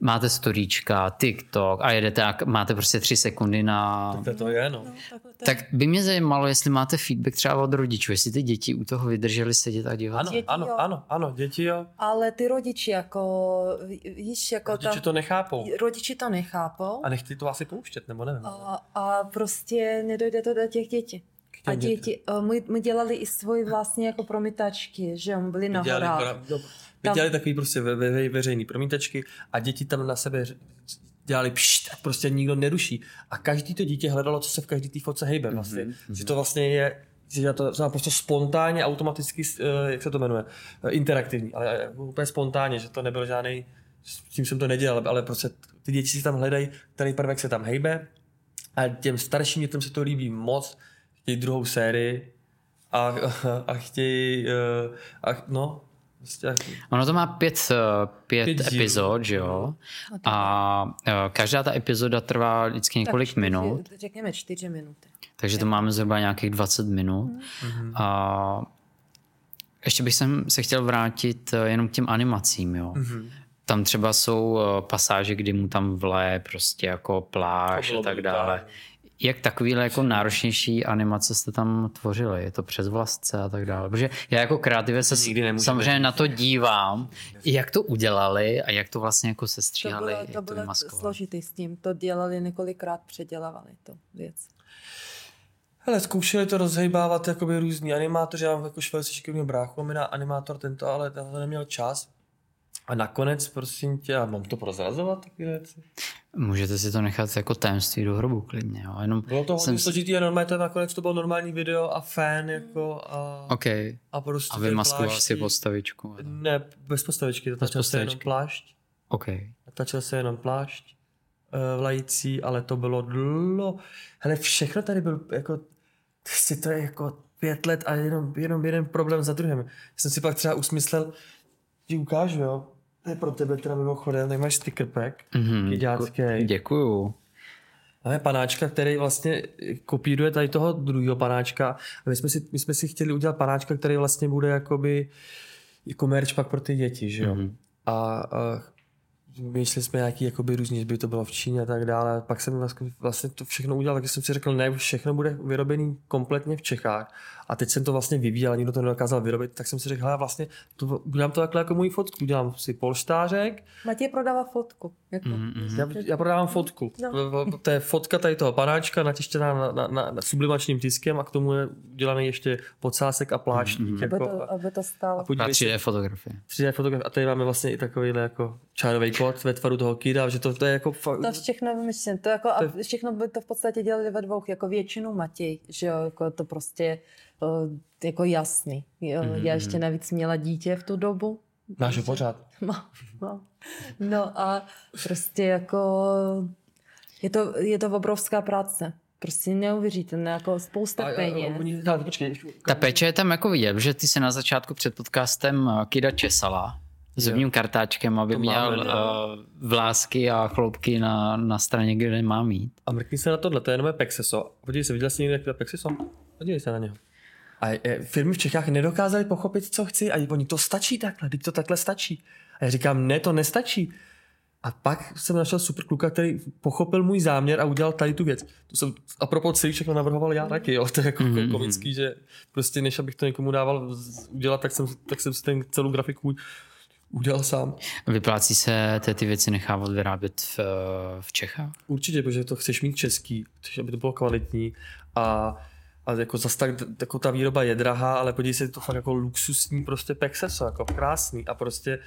máte storíčka, TikTok a jedete a máte prostě tři sekundy na... Tak to je, no. no tak by mě zajímalo, jestli máte feedback třeba od rodičů, jestli ty děti u toho vydrželi sedět a dívat. Ano, děti, ano, jo. ano, ano, děti jo. Ale ty rodiči jako, víš, jako Rodiči tam, to nechápou. Rodiči to nechápou. A nechci to asi pouštět, nebo nevím. A, a prostě nedojde to do těch dětí. A děti, my, my dělali i svoji vlastně jako promítačky, že on byli na horách. My dělali takový prostě ve, ve, veřejný promítačky a děti tam na sebe dělali pšt, a prostě nikdo neruší. A každý to dítě hledalo, co se v každý té fotce hejbe vlastně. Mm-hmm. Že to vlastně je že to znamená prostě spontánně, automaticky, eh, jak se to jmenuje, eh, interaktivní, ale úplně spontánně, že to nebyl žádný, s tím jsem to nedělal, ale prostě ty děti si tam hledají, který prvek se tam hejbe a těm starším dětem se to líbí moc, chtějí druhou sérii a, a chtějí, eh, a, no, ono to má pět, eh, pět, pět epizod, že jo? A eh, každá ta epizoda trvá vždycky několik čtyři, minut. Řekněme čtyři minuty. Takže to máme zhruba nějakých 20 minut. Mm-hmm. A ještě bych se chtěl vrátit eh, jenom k těm animacím, jo. Mm-hmm. Tam třeba jsou pasáže, kdy mu tam vle prostě jako pláž a tak dále. Tak jak takovýhle jako náročnější animace jste tam tvořili? Je to přes vlastce a tak dále? Protože já jako kreativě se samozřejmě na to dívám, jak to udělali a jak to vlastně jako se stříhali. To bylo, to bylo složitý s tím, to dělali několikrát, předělávali to věc. Hele, zkoušeli to rozhejbávat jakoby různý animátoři, já mám jako šikovného bráchu, animátor tento, ale ten neměl čas. A nakonec, prosím tě, já mám to prozrazovat taky věci? Můžete si to nechat jako tajemství do hrobu klidně. Jo. Jenom bylo to hodně jsem... složitý a normálně to nakonec to bylo normální video a fan jako a, okay. a prostě A vymaskoval si postavičku. Ne, bez postavičky, to tačil se jenom plášť. Okay. Tačil se jenom plášť vlající, ale to bylo dlo. Hele, všechno tady byl jako, si to je jako pět let a jenom, jenom jeden problém za druhým. Já jsem si pak třeba usmyslel, ti ukážu, jo. To je pro tebe teda mimochodem, tak máš sticker pack, mm-hmm. Děkuju. Máme panáčka, který vlastně kopíruje tady toho druhého panáčka. A my jsme, si, my jsme si chtěli udělat panáčka, který vlastně bude jakoby jako merch pak pro ty děti, že jo. Mm-hmm. A, a Myšli jsme nějaký jakoby různý, že by to bylo v Číně a tak dále. Pak jsem vlastně, vlastně to všechno udělal, tak jsem si řekl, ne, všechno bude vyrobený kompletně v Čechách. A teď jsem to vlastně vyvíjel, nikdo to nedokázal vyrobit, tak jsem si řekl, já vlastně to, udělám to takhle jako můj fotku, udělám si polštářek. Matěj prodává fotku. Jako. Mm-hmm. Já, já, prodávám fotku. No. To je fotka tady toho panáčka natištěná na, na, na, na sublimačním tiskem a k tomu je udělaný ještě podsásek a pláštík. Mm-hmm. Jako, aby, to, aby to stálo. A, a 3D fotografie. 3D fotografie. A tady máme vlastně i takový jako čárový kód ve tvaru toho kýda, že to, to je jako... Fa- to všechno vymyslím. To jako, to... A všechno by to v podstatě dělali ve dvou, jako většinu Matěj, že jo, jako to prostě jako jasný. Jo. Mm-hmm. Já ještě navíc měla dítě v tu dobu. Máš ho pořád? Mám, mám. No a prostě jako je to, je to obrovská práce. Prostě neuvěřítelné, jako spousta peněz. Ta péče je tam jako vidět, že ty se na začátku před podcastem Kida česala zubním kartáčkem, aby měl uh, vlásky a chloupky na, na straně, kde má mít. A mrkni se na tohle, to je jenom Pexeso. Podívej se, viděl jsi někde Pexeso? Podívej se na něho. A firmy v Čechách nedokázaly pochopit, co chci a oni to stačí takhle, teď to takhle stačí. A já říkám, ne, to nestačí. A pak jsem našel super kluka, který pochopil můj záměr a udělal tady tu věc. To jsem a propos celý všechno navrhoval já taky, jo. To je jako mm-hmm. komický, že prostě než abych to někomu dával udělat, tak jsem, tak jsem si ten celou grafiku udělal sám. Vyplácí se ty, ty věci nechávat vyrábět v, v Čechách? Určitě, protože to chceš mít český, chceš, aby to bylo kvalitní a a jako zase tak, jako ta výroba je drahá, ale podívej se, to fakt jako luxusní prostě pexeso, jako krásný a prostě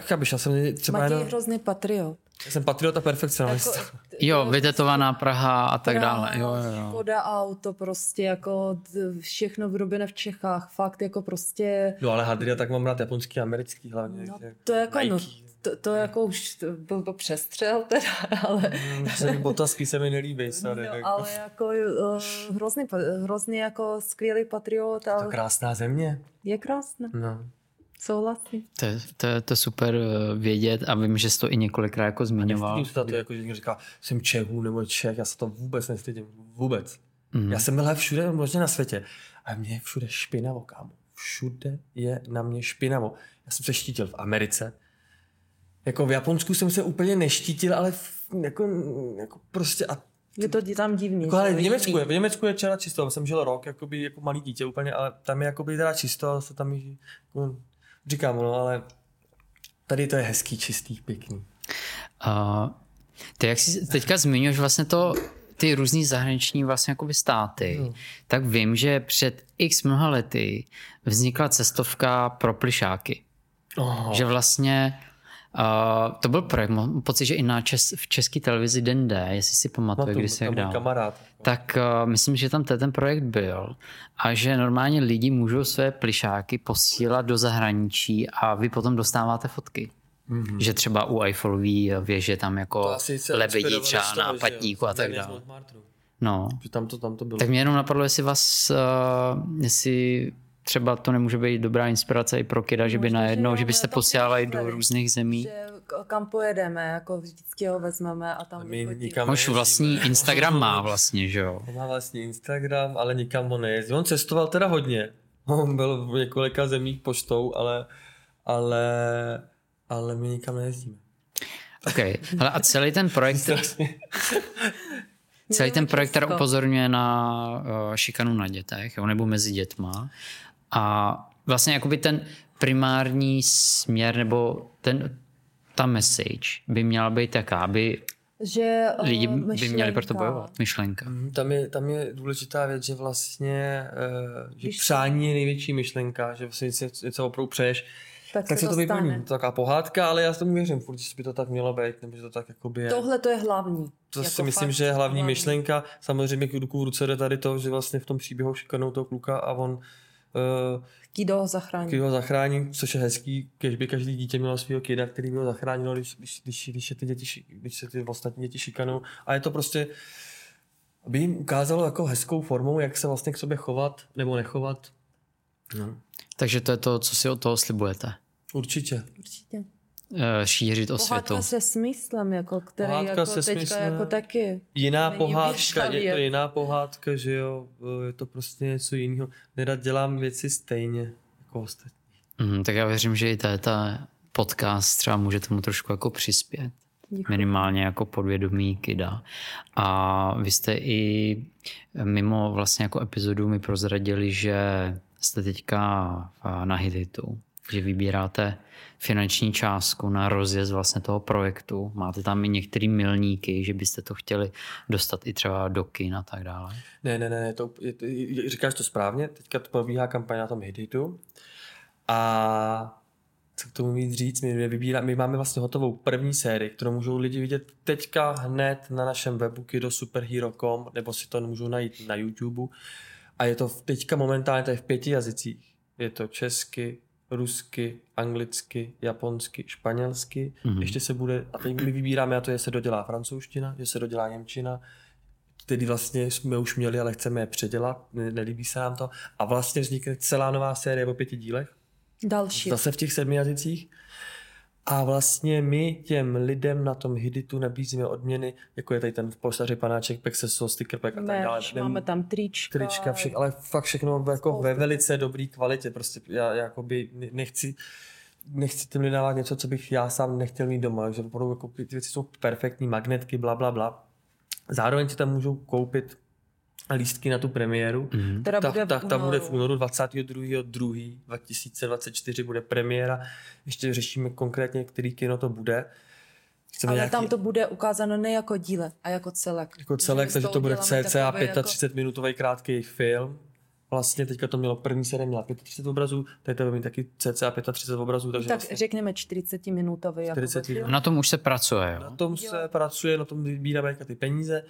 chápeš, já jsem třeba Matěj jenom... hrozný patriot. Já jsem patriot a perfekcionalista. Jako, jo, vytetovaná Praha a tak dále. Jo, jo. Škoda auto, prostě jako všechno vyrobené v Čechách, fakt jako prostě... No ale Hadria tak mám rád japonský, americký hlavně. No, to jako, no, to, to jako už to byl to přestřel teda, ale... Mm, botasky se mi nelíbí, sorry. No, jako. ale jako uh, hrozný, hrozný jako skvělý patriot. Ale... To krásná země. Je krásná. No. Souhlasím. To, to, to je super eh, vědět a vím, že jsi to i několikrát jako zmiňoval. A se to, jako, že někdo říká, jsem Čehu nebo Čech, já se to vůbec nestydím. Vůbec. Mm. Já jsem byl všude možná na světě. A mě je všude špinavo, kámo. Všude je na mě špinavo. Já jsem se štítil v Americe. Jako v Japonsku jsem se úplně neštítil, ale v, jako, jako prostě a je to tam divný. Jako, ale v Německu je, v Německu je čera čisto, jsem žil rok, jakoby, jako malý dítě úplně, ale tam je jakoby teda čisto, ale se tam jako, Říkám, no, ale tady to je hezký, čistý, pěkný. Uh, ty jak jsi teďka zmiňuješ vlastně to, ty různý zahraniční vlastně jakoby státy, hmm. tak vím, že před x mnoha lety vznikla cestovka pro plišáky. Oh. Že vlastně Uh, to byl projekt, mám pocit, že i na čes, v české televizi Den D, jestli si pamatuje, kdy se jak dál. Kamarád. Tak uh, myslím, že tam ten projekt byl a že normálně lidi můžou své plišáky posílat do zahraničí a vy potom dostáváte fotky. Mm-hmm. Že třeba u Eiffelové věže tam jako lebedí třeba na patníku a tak dále. No. Že tam to, tam to bylo. Tak mě jenom napadlo, jestli vás, uh, jestli třeba to nemůže být dobrá inspirace i pro Kida, že by najednou, že byste posílali do různých zemí. Že kam pojedeme, jako vždycky ho vezmeme a tam My nikam Už vlastní Instagram má vlastně, že jo? On má vlastní Instagram, ale nikam ho nejezdí. On cestoval teda hodně. On byl v několika zemích poštou, ale, ale, ale my nikam nejezdíme. OK, ale a celý ten projekt... celý ten projekt upozorňuje na uh, šikanu na dětech, jo, nebo mezi dětma. A vlastně jakoby ten primární směr nebo ten, ta message by měla být taká, aby že uh, lidi by měli pro to bojovat. Myšlenka. Mm, tam je, tam je důležitá věc, že vlastně uh, že přání je největší myšlenka, že vlastně něco opravdu přeješ, tak, tak se to vyplní. To taková pohádka, ale já s tomu věřím furt, že by to tak mělo být, nebo že to tak jakoby je. Tohle to je hlavní. To jako si myslím, že je hlavní, hlavní myšlenka. Samozřejmě k ruku v ruce jde tady to, že vlastně v tom příběhu šikanou toho kluka a on Uh, Kido ho zachrání. Kido ho zachrání, což je hezký, když by každý dítě mělo svého kida, který by ho zachránil, když, když, když, když, se ty děti, když se ty ostatní děti šikanou. A je to prostě, by jim ukázalo jako hezkou formou, jak se vlastně k sobě chovat nebo nechovat. No. Takže to je to, co si od toho slibujete. Určitě. Určitě. Eh, šířit o pohádka světu. se smyslem, jako, který pohádka jako se teďka smyslem. jako taky. Jiná pohádka, je to jiná pohádka, že jo, je to prostě něco jiného. Nerad dělám věci stejně jako ostatní. Mm, tak já věřím, že i ta podcast třeba může tomu trošku jako přispět. Děkuji. Minimálně jako podvědomí kida. A vy jste i mimo vlastně jako epizodu mi prozradili, že jste teďka na Hititu, že vybíráte finanční částku na rozjezd vlastně toho projektu. Máte tam i některé milníky, že byste to chtěli dostat i třeba do kin a tak dále? Ne, ne, ne, to, je, říkáš to správně. Teďka to probíhá kampaň na tom Hiditu. A co k tomu mít říct, my, vybírá, my máme vlastně hotovou první sérii, kterou můžou lidi vidět teďka hned na našem webu kidosuperhero.com nebo si to můžou najít na YouTube. A je to teďka momentálně to je v pěti jazycích. Je to česky, rusky, anglicky, japonsky, španělsky. Mm-hmm. Ještě se bude, a teď my vybíráme, a to je, se dodělá francouzština, že se dodělá němčina, tedy vlastně jsme už měli, ale chceme je předělat, nelíbí se nám to. A vlastně vznikne celá nová série o pěti dílech. Další. Zase v těch sedmi jazycích. A vlastně my těm lidem na tom Hiditu nabízíme odměny, jako je tady ten polštaři panáček, Pexeso, sticker pack a tak dále. Máme tam trička. Trička, vše, ale fakt všechno jako ve velice dobré kvalitě. Prostě já jakoby nechci, nechci těm lidem dávat něco, co bych já sám nechtěl mít doma. Takže opravdu jako ty věci jsou perfektní, magnetky, bla, bla, bla. Zároveň si tam můžou koupit lístky na tu premiéru. Mm. Která ta, bude ta, ta bude v únoru 22.2. 2024 bude premiéra. Ještě řešíme konkrétně, který kino to bude. Chceme Ale nějaký... tam to bude ukázáno ne jako díle, a jako celek. Jako celek, takže to bude cca 35 jako... minutový krátký film. Vlastně teďka to mělo první série měla 35 obrazů, tady to bude mít taky cca 35 obrazů. Takže tak vlastně... řekněme 40 minutový. 40 jako na tom už se pracuje, jo? Na tom jo. se pracuje, na tom vybíráme ty peníze,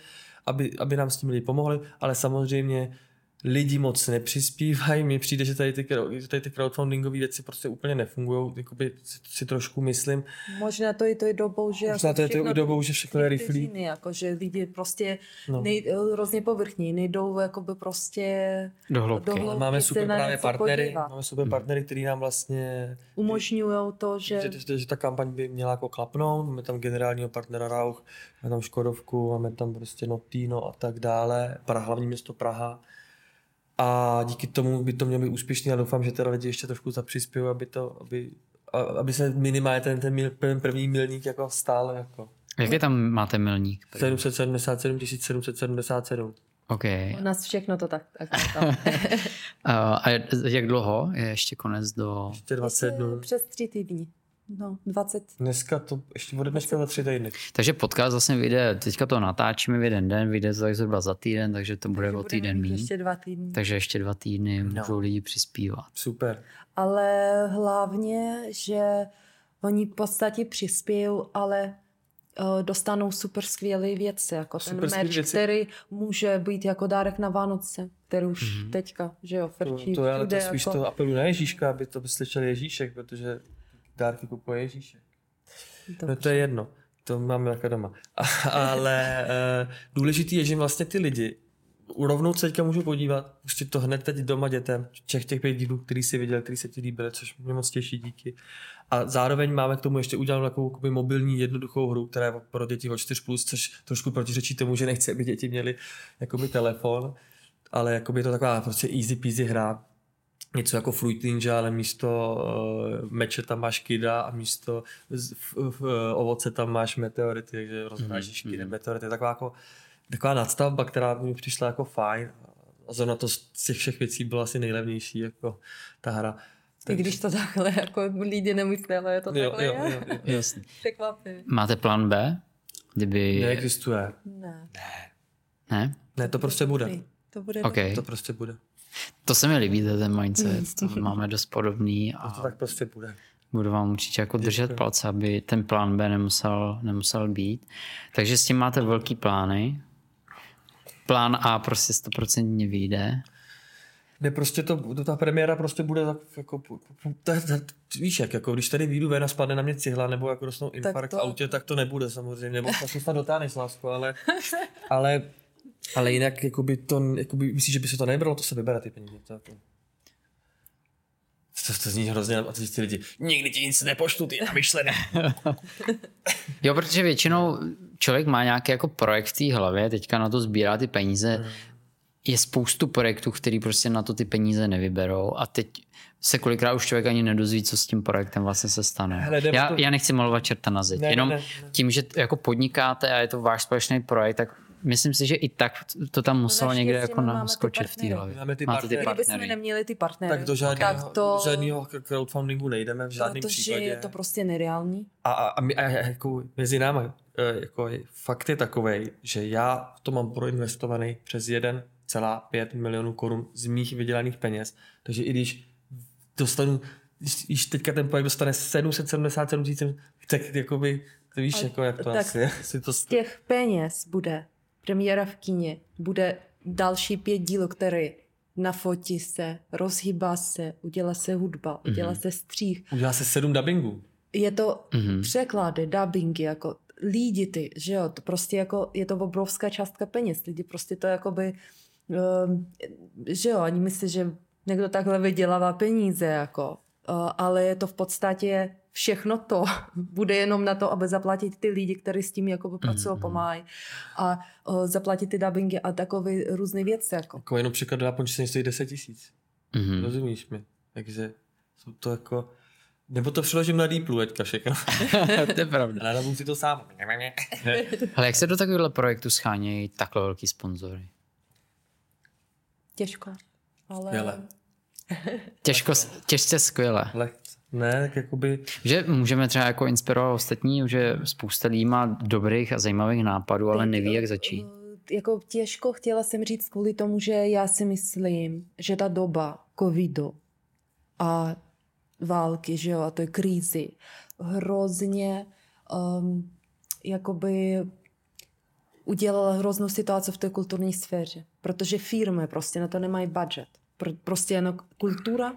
aby, aby nám s tím lidi pomohli, ale samozřejmě lidi moc nepřispívají. Mně přijde, že tady ty, tady ty crowdfundingové věci prostě úplně nefungují. Jakoby si, si trošku myslím. Možná to je to je dobou, že Možná jako to je to i dobou, že všechno je rychlý. Jako, že lidi prostě no. nej, hrozně povrchní, nejdou jakoby prostě do hloubky. Do hloubky máme super právě partnery, podívat. máme super partnery, kteří nám vlastně umožňují to, že... Že, že... že, ta kampaň by měla jako klapnout. Máme tam generálního partnera Rauch, máme tam Škodovku, máme tam prostě Notino a tak dále. Praha, hlavní město Praha a díky tomu by to mělo být úspěšný a doufám, že teda lidi ještě trošku zapřispějí, aby to, aby, aby se minimálně ten, ten, mil, ten první milník jako stále jako. Jaký tam máte milník? 777 777. OK. U nás všechno to tak. tak, a jak dlouho je ještě konec do... Ještě 20 dnů. Přes tři týdny. No, 20. Dneska to ještě bude dneska za tři týdny. Takže podcast vlastně vyjde, teďka to natáčíme v jeden den, vyjde to tak zhruba za týden, takže to bude takže o týden méně. Ještě dva týdny. Takže ještě dva týdny no. můžou lidi přispívat. Super. Ale hlavně, že oni v podstatě přispějí, ale uh, dostanou super skvělé věci, jako super ten merch, věci. který může být jako dárek na Vánoce, který už mm-hmm. teďka, že jo, frčí. To, to je ale to spíš jako... to apelu na Ježíška, aby to slyšel Ježíšek, protože dárky kupuje Ježíšek. No to je jedno, to máme jako doma. Ale uh, důležitý je, že vlastně ty lidi rovnou se teďka můžu podívat, pustit to hned teď doma dětem, všech těch pět dílů, který si viděl, který se ti líbily, což mě moc těší, díky. A zároveň máme k tomu ještě udělanou takovou jakoby, mobilní jednoduchou hru, která je pro děti o 4+, plus, což trošku protiřečí tomu, že nechce, aby děti měli jakoby telefon, ale jakoby je to taková prostě easy peasy hra, něco jako Fruit Ninja, ale místo uh, meče tam máš kida a místo z, v, v, ovoce tam máš meteority, takže rozvážíš mm-hmm. kidem meteority. Taková, jako, taková nadstavba, která mi přišla jako fajn. A zrovna to z těch všech věcí byla asi nejlevnější, jako ta hra. I když to takhle jako lidi nemyslí, ale je to jo, takhle. Jo, jo, jo. Jasně. Máte plán B? Kdyby... Neexistuje. Ne. Ne? Ne, ne to prostě bude. To bude. Okay. To prostě bude. To se mi líbí, ten mindset, to máme dost podobný. A to tak prostě bude. Budu vám určitě jako držet palce, aby ten plán B nemusel, nemusel být. Takže s tím máte velký plány. Plán A prostě stoprocentně vyjde. Ne, prostě to, to, ta premiéra prostě bude tak, jako, to, to, víš jak, jako když tady vyjdu ven a spadne na mě cihla, nebo jako dostanu infarkt to... v autě, tak to nebude samozřejmě, nebo se snad dotáhneš, lásko, ale, ale ale jinak, jakoby to, jakoby, myslíš, že by se to nebralo, to se vybere ty peníze. To, to, to, to zní hrozně, a teď ty lidi, nikdy ti nic nepoštu, ty namyšlené. jo, protože většinou člověk má nějaký jako projekt v té hlavě, teďka na to sbírá ty peníze, hmm. je spoustu projektů, který prostě na to ty peníze nevyberou a teď se kolikrát už člověk ani nedozví, co s tím projektem vlastně se stane. Hele, já, to... já nechci malovat čerta na zeď, ne, jenom ne, ne. tím, že jako podnikáte a je to váš společný projekt, tak myslím si, že i tak to tam muselo no někde jako naskočit v té hlavě. Máme ty Máte partnery. ty partnery. Kdybychom neměli ty partnery, tak do žádného, tak to, žádného crowdfundingu nejdeme v žádném protože případě. je to prostě nereální. A, a, a, my, a jako mezi námi e, jako fakt je takový, že já to mám proinvestovaný přes 1,5 milionů korun z mých vydělaných peněz, takže i když dostanu, když teďka ten projekt dostane 777 tisíc, tak jakoby, to víš, jako jak to tak asi. to... Z těch peněz bude premiéra v kině, bude další pět dílů, které nafotí se, rozhýbá se, udělá se hudba, mm-hmm. udělá se střih. Udělá se sedm dubbingů. Je to mm-hmm. překlady, dubbingy, jako lidi ty, že jo, to prostě jako, je to obrovská částka peněz, lidi prostě to jakoby, uh, že jo, ani myslí, že někdo takhle vydělává peníze, jako, uh, ale je to v podstatě všechno to bude jenom na to, aby zaplatit ty lidi, kteří s tím jako pracují, mm-hmm. pomáhají a uh, zaplatit ty dubbingy a takové různé věci. Jako. jako jenom příklad do japončiny stojí 10 tisíc. Mm-hmm. Rozumíš mi? Takže jsou to jako... Nebo to přiložím na Deeplu teďka všechno. to je pravda. Ale si to sám. Ale jak se do takovéhle projektu schánějí takhle velký sponzory? Těžko. Ale... Skvěle. Těžko, těžce skvěle. Lehce. Ne, tak jakoby... Že můžeme třeba jako inspirovat ostatní, že spousta lidí má dobrých a zajímavých nápadů, ale neví, jak začít. Eh, Jako těžko chtěla jsem říct kvůli tomu, že já si myslím, že ta doba covidu a války, že jo, a to je krízy, hrozně um, jakoby udělala hroznou situaci v té kulturní sféře, protože firmy prostě na to nemají budget. Pr- prostě jenom kultura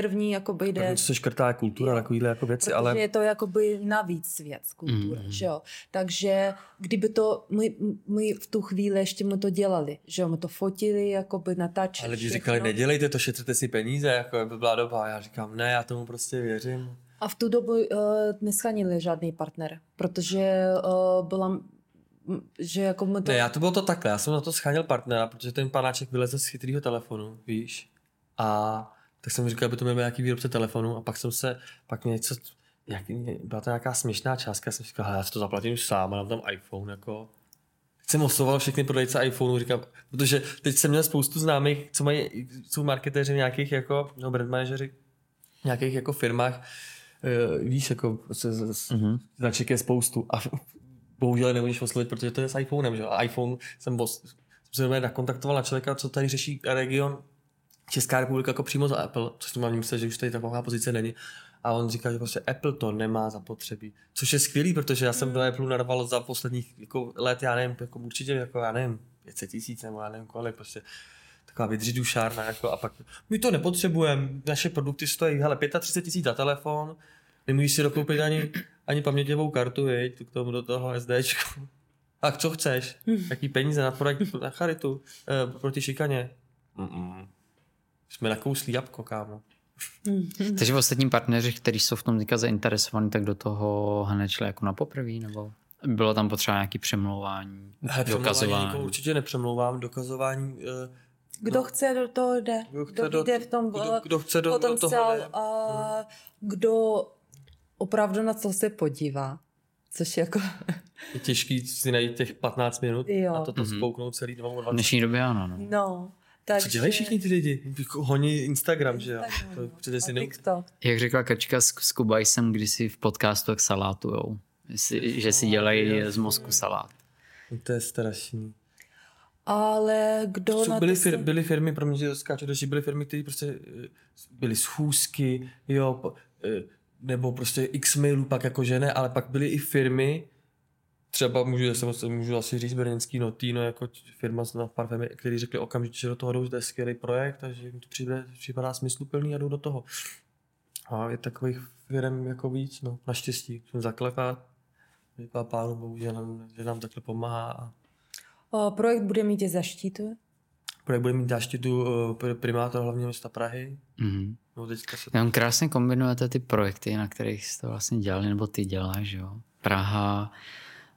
první jakoby jde... První, co se škrtá je kultura, takovýhle jako věci, Protože ale je to jakoby navíc věc, kultura, Mm. mm. že jo. Takže kdyby to, my, my v tu chvíli ještě my to dělali, že jo, my to fotili, jakoby natáčeli. ale lidi všechno. říkali, nedělejte to, šetřete si peníze, jako by byla doba. A já říkám, ne, já tomu prostě věřím. A v tu dobu uh, neschánili žádný partner, protože uh, byla, že jako my to... Ne, já to bylo to takhle, já jsem na to scháněl partnera, protože ten panáček vylezl z chytrého telefonu, víš, a tak jsem říkal, aby to měl nějaký výrobce telefonu a pak jsem se, pak mě něco, jak, byla to nějaká směšná částka, já jsem říkal, já si to zaplatím sám a dám tam iPhone, jako. Teď jsem oslovoval všechny prodejce iPhoneu, říkám, protože teď jsem měl spoustu známých, co mají, jsou marketéři v nějakých jako, no brand manažeři, v nějakých jako firmách, uh, víš, jako se, z, z, Mhm. značek je spoustu a bohužel nemůžeš oslovit, protože to je s iPhonem, že? A iPhone jsem, bos, jsem se nakontaktoval na člověka, co tady řeší region Česká republika jako přímo za Apple, což mám myslet, že už tady taková pozice není. A on říká, že prostě Apple to nemá zapotřebí. Což je skvělý, protože já jsem do Apple narval za posledních jako let, já nevím, jako určitě jako já nevím, 500 tisíc nebo já nevím kolik, prostě taková vydřidušárna, jako, a pak my to nepotřebujeme, naše produkty stojí, hele, 35 tisíc za telefon, nemůžeš si dokoupit ani, ani paměťovou kartu, viď, k tomu do toho SDčko. A co chceš? Jaký peníze na projekt, na charitu, eh, proti šikaně? Mm-mm. Jsme nakouslí jabko, kámo. Takže ostatní partneři, kteří jsou v tom teďka zainteresovaní, tak do toho hned šli jako na poprvé, nebo bylo tam potřeba nějaký přemlouvání, přemlouvání dokazování? určitě nepřemlouvám, dokazování... eh, Kdo no. chce, do toho jde. Kdo chce Kdo do- jde v tom kdo- kdo chce do- do toho potenciál jde. a kdo opravdu na to se podívá. Což jako... Je těžký si najít těch 15 minut Jo. a toto Mhm. mm-hmm. spouknout celý 22. V dnešní době ano. No. No, takže... Co dělají všichni ty lidi? Jako Honí Instagram, že jo? To no. si. TikTok. Jak řekla Kačka s, s Kubajsem kdysi v podcastu, jak salátujou. Jestli- Že si dělají z mozku salát. To je strašný. Ale kdo Jsou na byly, fir, byly firmy, pro mě, že skáču, že byly firmy, které prostě eh, byly schůzky, jo, eh, nebo prostě x mailů pak jakože ne, ale pak byly i firmy, třeba můžu, já jsem, můžu asi říct brněnský Notino, jako firma na parfémy, který řekli okamžitě, že do toho jdou, že to je skvělý projekt a že jim to připadá, připadá smysluplný a jdou do toho. A je takových firm jako víc, no, naštěstí. Jsem zaklepat, děká pánu bohu, že nám, že nám takhle pomáhá a O, projekt bude mít i zaštitu. projekt bude mít záštitu eh, pr- primátor hlavního města Prahy. Mhm. No teďka se Tam krásně kombinujete ty projekty, na kterých jste vlastně dělali, nebo ty děláš, jo? Praha,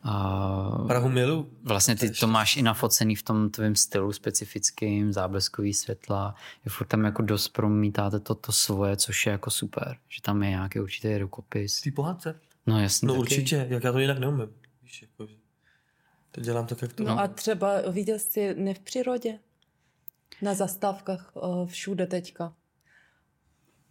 a Prahu milu. vlastně ty to máš i nafocený v tom tvém stylu specifickým, zábleskový světla, je furt tam jako dost promítáte to, to svoje, což je jako super, že tam je nějaký určitý rukopis. Té pohádce? No jasně No taky. určitě, jak já to jinak neumím. Víš, jako, že to dělám tak, jak to No, a třeba viděl jsi ne v přírodě? Na zastávkách všude teďka.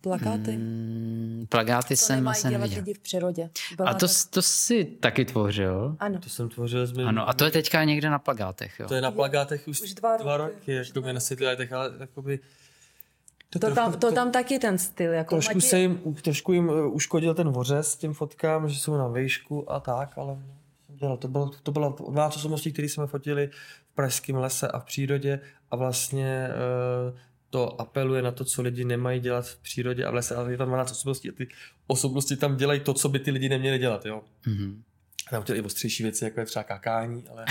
Plakáty. Mm, plagáty to jsem nemají asi dělat neviděl. lidi v přírodě. Byla A to, tak- to si taky tvořil? Ano. To jsem tvořil s mým... Ano, a to je teďka někde na plagátech, jo? to je na plagátech už, Už dva dva roky. roky, jak to mě nasytili, tak ale jakoby... To, To tam, to tam taky ten styl. Jako trošku, se jim, trošku jim eh, uškodil ten vořez těm fotkám, že jsou na výšku a tak, ale jsem dělal. To, bylo, to byla dva osobností, které jsme fotili v pražském lese a v přírodě a vlastně eh, to apeluje na to, co lidi nemají dělat v přírodě a v lese, ale je tam 12 osobností a ty osobnosti tam dělají to, co by ty lidi neměli dělat, jo. Mhm. A Tam chtěli i ostřejší věci, jako je třeba kakání, ale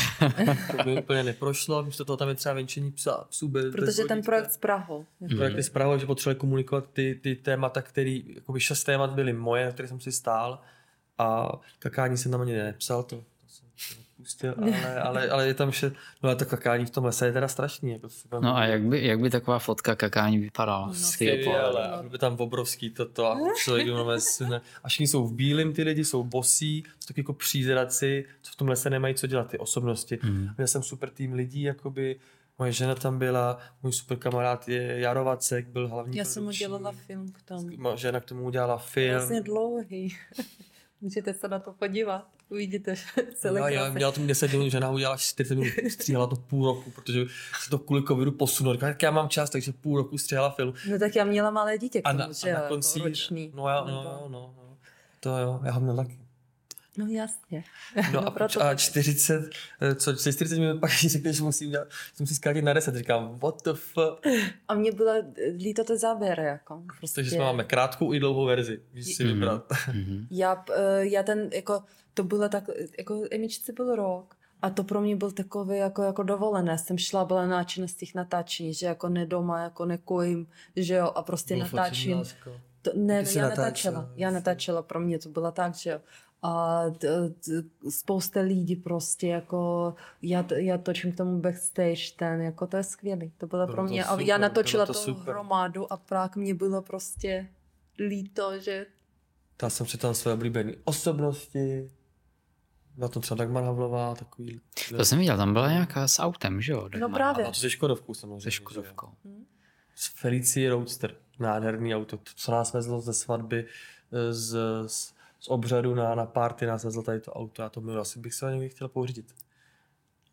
to by úplně neprošlo. Místo toho tam je třeba venčení psa, psů bez, bez Protože ten projekt s Prahou. Projekt je zprávou, že potřebovali komunikovat ty, ty témata, který, jakoby šest témat byly moje, na které jsem si stál a kakání jsem tam ani nepsal, to, odpustil, ale, ale, ale, je tam vše, no ale to kakání v tom lese je teda strašný. Jako to se tam, No a jak by, jak by taková fotka kakání vypadala? No? Skvěle, a byl tam obrovský toto a člověk nové sune. A všichni jsou v bílém, ty lidi jsou bosí, jsou taky jako přízraci, co v tom lese nemají co dělat, ty osobnosti. Mhm. Měl jsem super tým lidí, jakoby, moje žena tam byla, můj super kamarád je Jarovacek, byl hlavní Já jsem udělala film k tomu. Moje žena k tomu udělala film. Vlastně dlouhý. Můžete se na to podívat. Uvidíte celé Já, já měla to 10 minut, žena udělala 40 minut, stříhala to půl roku, protože se to kvůli covidu posunulo. Říkala, tak já mám čas, takže půl roku stříhala film. No tak já měla malé dítě k A tomu, na, že a na konci, roční. no, já, no, no, no, no, to jo, já ho měl taky. No jasně. No, No a, proto a tak. 40, eh, co, 40 minut pak si řekne, že musím, dělat, že musím zkrátit na 10. Říkám, what the fuck. A mně bylo líto to záběr, jako. Prostě. Takže jsme máme krátkou i dlouhou verzi, když si Mhm. vybrat. Mhm. Já, eh, já ten, jako, to bylo tak, jako Emičce byl rok. A to pro mě byl takový jako, jako dovolené. Jsem šla, byla náčina z těch natáčení, že jako ne doma, jako nekojím, že jo, a prostě Bylo natáčím. lásko. To, ne, jsi já natáčela, natáčela. Já natáčela, pro mě to bylo tak, že jo. A t, t, spousta lidí prostě jako, já, já točím k tomu backstage ten, jako to je skvělý. To bylo, Bylo pro to mě. a super, já natočila to to super. hromadu a pak mě bylo prostě líto, že Já jsem přitom své oblíbené osobnosti. Na tom třeba Dagmar Havlová, takový. To jsem viděl, tam byla nějaká s autem, že jo? No právě. A to se Škodovkou samozřejmě. Se. Škodovkou. S Felicie Roadster. Nádherný auto, to, co nás vezlo ze svatby, eh, z, z, z obřadu na, na party, nás vezlo tady to auto. Já to miluji, asi bych se ho někdy chtěl pořídit.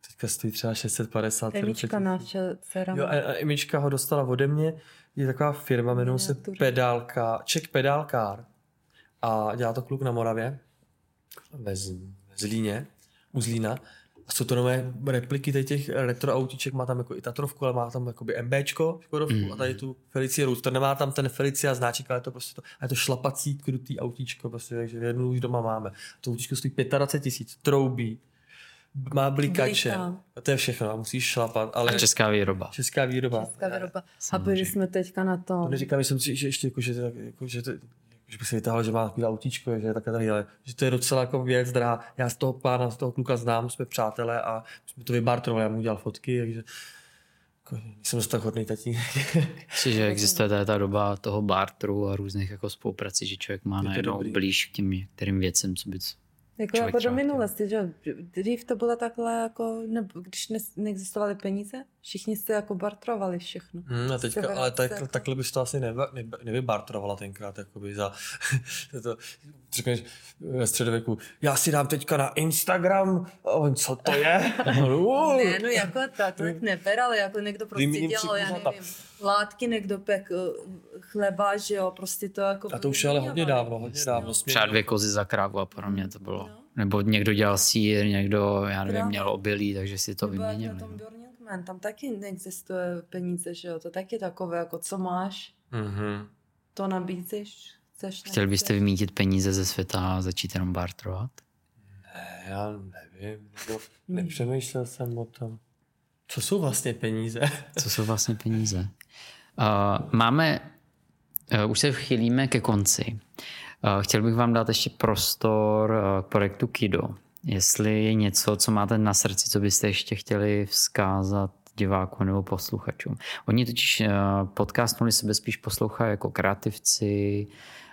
Teďka stojí třeba 650 Emička naše dcera. Jo, a, a Emička ho dostala ode mě. Je taková firma, jmenuje se. Pedálka, Czech Pedálkár. A dělá to kluk na Moravě, ve Zlíně, u Zlína. A jsou to nové repliky tady těch retro autíček, má tam jako i Tatrovku, ale má tam jakoby MBčko, Škodovku Mm. a tady tu Felicia Roadster. Nemá tam ten Felicia znáček, ale je to prostě to, a je to šlapací, krutý autíčko, prostě, takže jednu už doma máme. To autíčko stojí 25 tisíc, troubí, má blikače, Blíká. a to je všechno, a musíš šlapat, ale A česká výroba. česká výroba. Česká výroba. A byli jsme teďka na To tom. neříkám, že jsem si, že ještě jako, že, to jako, že, to, že bych si vytáhl, že má takový autíčko, že je takhle tady, ale že to je docela jako věc, drahá. Já z toho pána, z toho kluka znám, jsme přátelé a my jsme to vybartrovali, já mu udělal fotky, takže jako, jsem dost tak hodný tatínek. Myslím, že existuje tady ta doba toho bartru a různých jako spoluprací, že člověk má najednou blíž k těm některým věcem, co by Jako, Člověk jako do minulosti, že jo. Dřív to bylo takhle jako, ne, když ne, neexistovaly peníze, všichni se jako bartrovali všechno. Hmm, a teďka, ale tak, Severace, takhle bys to asi neva, neba, nevybartrovala tenkrát, jakoby za, to, řekneš ve středověku, já si dám teďka na Instagram, a on, co to je? Ne, no jako takhle neber, ale jako někdo prostě Vyměním dělal, já nevím, látky, někdo pek eh, chleba, že jo, prostě to jako... A to už je ale hodně dávno, hodně dávno. třeba dvě kozy za krávu a podobně to bylo. No. Nebo někdo dělal sír, někdo, já nevím, Právě. měl obilí, takže si to jak na tom Burning Man, tam taky neexistuje peníze, že jo, to taky takové, jako co máš, Mhm. to nabízíš, chceš, Chtěli byste vymítit peníze ze světa a začít jenom bartrovat? Ne, já nevím, nebo Hmm. nepřemýšlel jsem o tom. Co jsou vlastně peníze? Co jsou vlastně peníze? Uh, máme, uh, už se chylíme ke konci. Uh, chtěl bych vám dát ještě prostor uh, k projektu Kido. Jestli je něco, co máte na srdci, co byste ještě chtěli vzkázat divákům nebo posluchačům. Oni totiž uh, podcast Nuly sebe spíš poslouchají jako kreativci,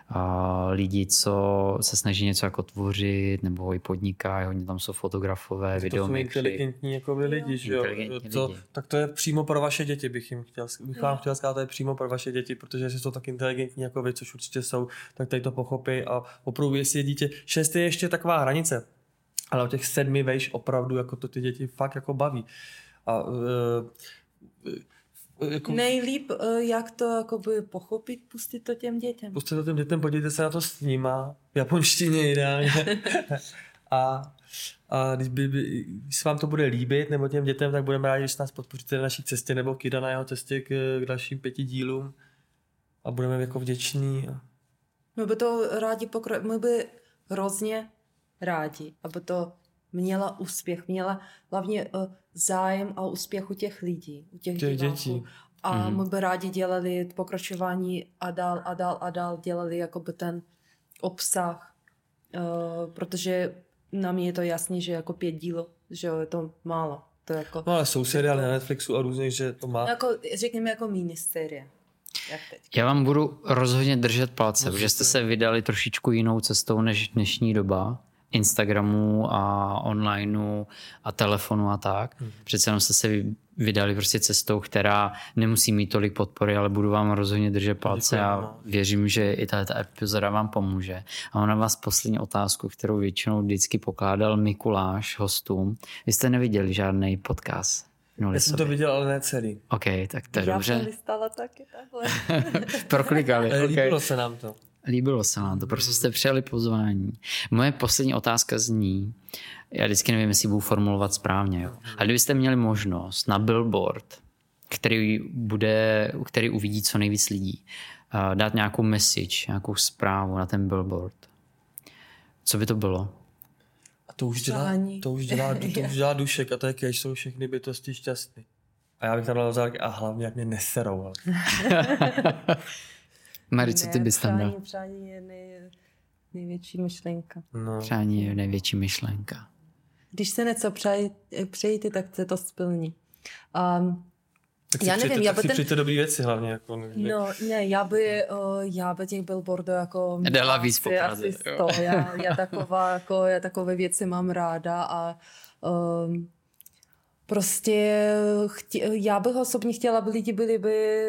a lidi, co se snaží něco jako tvořit, nebo i podnikají, hodně tam jsou fotografové, To jsou inteligentní jako by lidi, že jo? To, lidi. tak to je přímo pro vaše děti, bych jim chtěl, bych vám chtěl říct, to je přímo pro vaše děti, protože jestli jsou tak inteligentní jako vy, což určitě jsou, tak tady to pochopí a opravdu, jestli je dítě, šest je ještě taková hranice, ale o těch sedmi vejš opravdu jako to ty děti fakt jako baví. A uh, jako, Nejlíp, eh, jak to jakoby pochopit, pustit to těm dětem. Pusťte to těm dětem, podívejte se na to s nima, v japonštině ideálně. a, a když, by, by, když se vám to bude líbit, nebo těm dětem, tak budeme rádi, když nás podpoříte na naší cestě, nebo Kida na jeho cestě k, k dalším pěti dílům. A budeme jako vděční. My by to rádi pokro... My by hrozně rádi, aby to měla úspěch, měla hlavně uh, zájem a úspěch u těch lidí, u těch, Těch dětí. A Mhm. my by rádi dělali pokračování a dál a dál a dál dělali jakoby ten obsah, uh, protože nám je to jasný, že jako pět dílů, že je to málo. To jako, No ale jsou seriály na Netflixu a různých, že to má. jako řekněme jako miniserie. Jak teď. Já vám budu rozhodně držet palce, No, protože jste se vydali trošičku jinou cestou než dnešní doba. Instagramu a onlineu a telefonu a tak. Mhm. Přece jenom jste se vy- vydali prostě cestou, která nemusí mít tolik podpory, ale budu vám rozhodně držet palce a no. věřím, že i tato epizoda vám pomůže. A ona vás poslední otázku, kterou většinou vždycky pokládal Mikuláš hostům. Vy jste neviděli žádný podcast? Já jsem to viděl, ale ne celý. OK, tak to je Já dobře. Já jsem listala taky takhle. Proklikali. okay. Líbilo se nám to. Líbilo se vám to, prostě jste přijali pozvání. Moje poslední otázka zní, já vždycky nevím, jestli budu formulovat správně, jo. ale kdybyste měli možnost na billboard, který, bude, který uvidí co nejvíc lidí, dát nějakou message, nějakou zprávu na ten billboard, co by to bylo? A to už dělá, to už dělá, to už dělá dušek a to je, když jsou všechny bytosti šťastný. A já bych tam dal a hlavně jak mě neserou. Ale. Mari, co ty bys tam dal? Přání, přání je nej, největší myšlenka. No. Přání je největší myšlenka. Když se něco přejíte, tak se to splní. Um, tak já nevím, já by ten... přijďte dobrý věci hlavně. Jako, no, ne, já by, uh, já by těch billboardů jako... Dala víc po Praze, já, já, taková, jako, já takové věci mám ráda a um, prostě chtě, já bych osobně chtěla, aby lidi byli by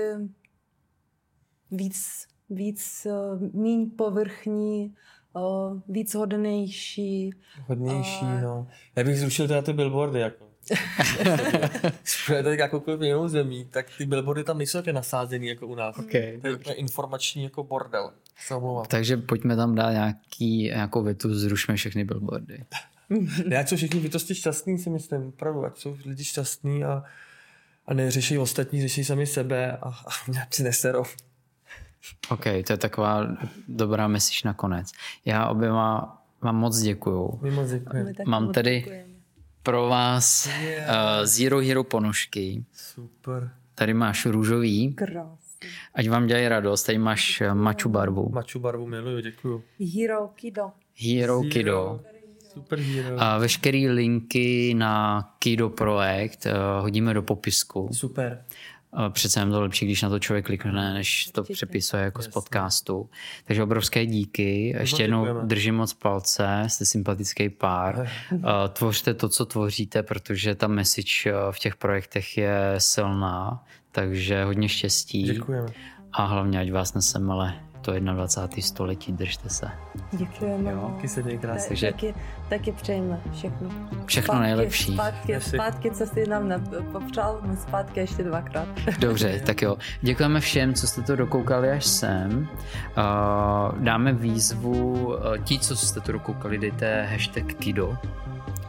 víc, víc uh, míň povrchní, uh, víc hodnější. Hodnější, uh, no. Já bych zrušil teda ty billboardy, jako. Když jakoukoliv jinou zemí, tak ty billboardy tam nejsou také nasázený jako u nás. Okay. To je informační jako bordel. Takže pojďme tam dát nějaký, nějakou větu, zrušme všechny billboardy. ne, ať jsou všichni bytosti šťastní, si myslím, opravdu, ať jsou lidi šťastní a, a neřeší ostatní, řeší sami sebe a, a mě si neserou. OK, to je taková dobrá message nakonec. Já oběma vám moc děkuju. My moc děkujeme. Mám tady pro vás yeah. uh, Zero Hero ponožky. Super. Tady máš růžový. Krásný. Ať vám dělají radost. Tady máš děkuju. maču barvu. Maču barvu miluju, děkuju. Hero Kido. Hero, Hero. Kido. Super hero. A veškeré linky na Kido projekt uh, hodíme do popisku. Super přece jen to lepší, když na to člověk klikne, než to přepisuje jako z podcastu. Takže obrovské díky. Ještě jednou držím moc palce, jste sympatický pár. Tvořte to, co tvoříte, protože ta message v těch projektech je silná, takže hodně štěstí. Děkujeme. A hlavně, ať vás nesem, ale to 21. století, držte se. Děkujeme. Jo, taky se krásně. Takže... Taky, taky přejeme všechno. Všechno zpátky, nejlepší. Zpátky, zpátky, co jsi nám popřál, my zpátky ještě dvakrát. Dobře, tak jo. Děkujeme všem, co jste to dokoukali až sem. Uh, dáme výzvu, uh, ti, co jste to dokoukali, dejte hashtag Kido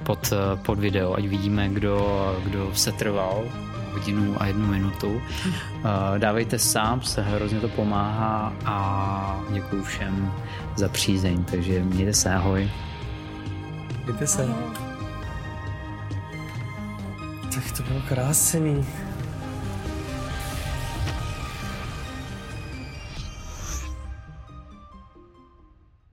pod, uh, pod video, ať vidíme, kdo, kdo se trval hodinu a jednu minutu. Eh, dávejte sám, se hrozně to pomáhá a děkuji všem za přízeň, takže mějte se, ahoj. Mějte se. Tak to bylo krásný.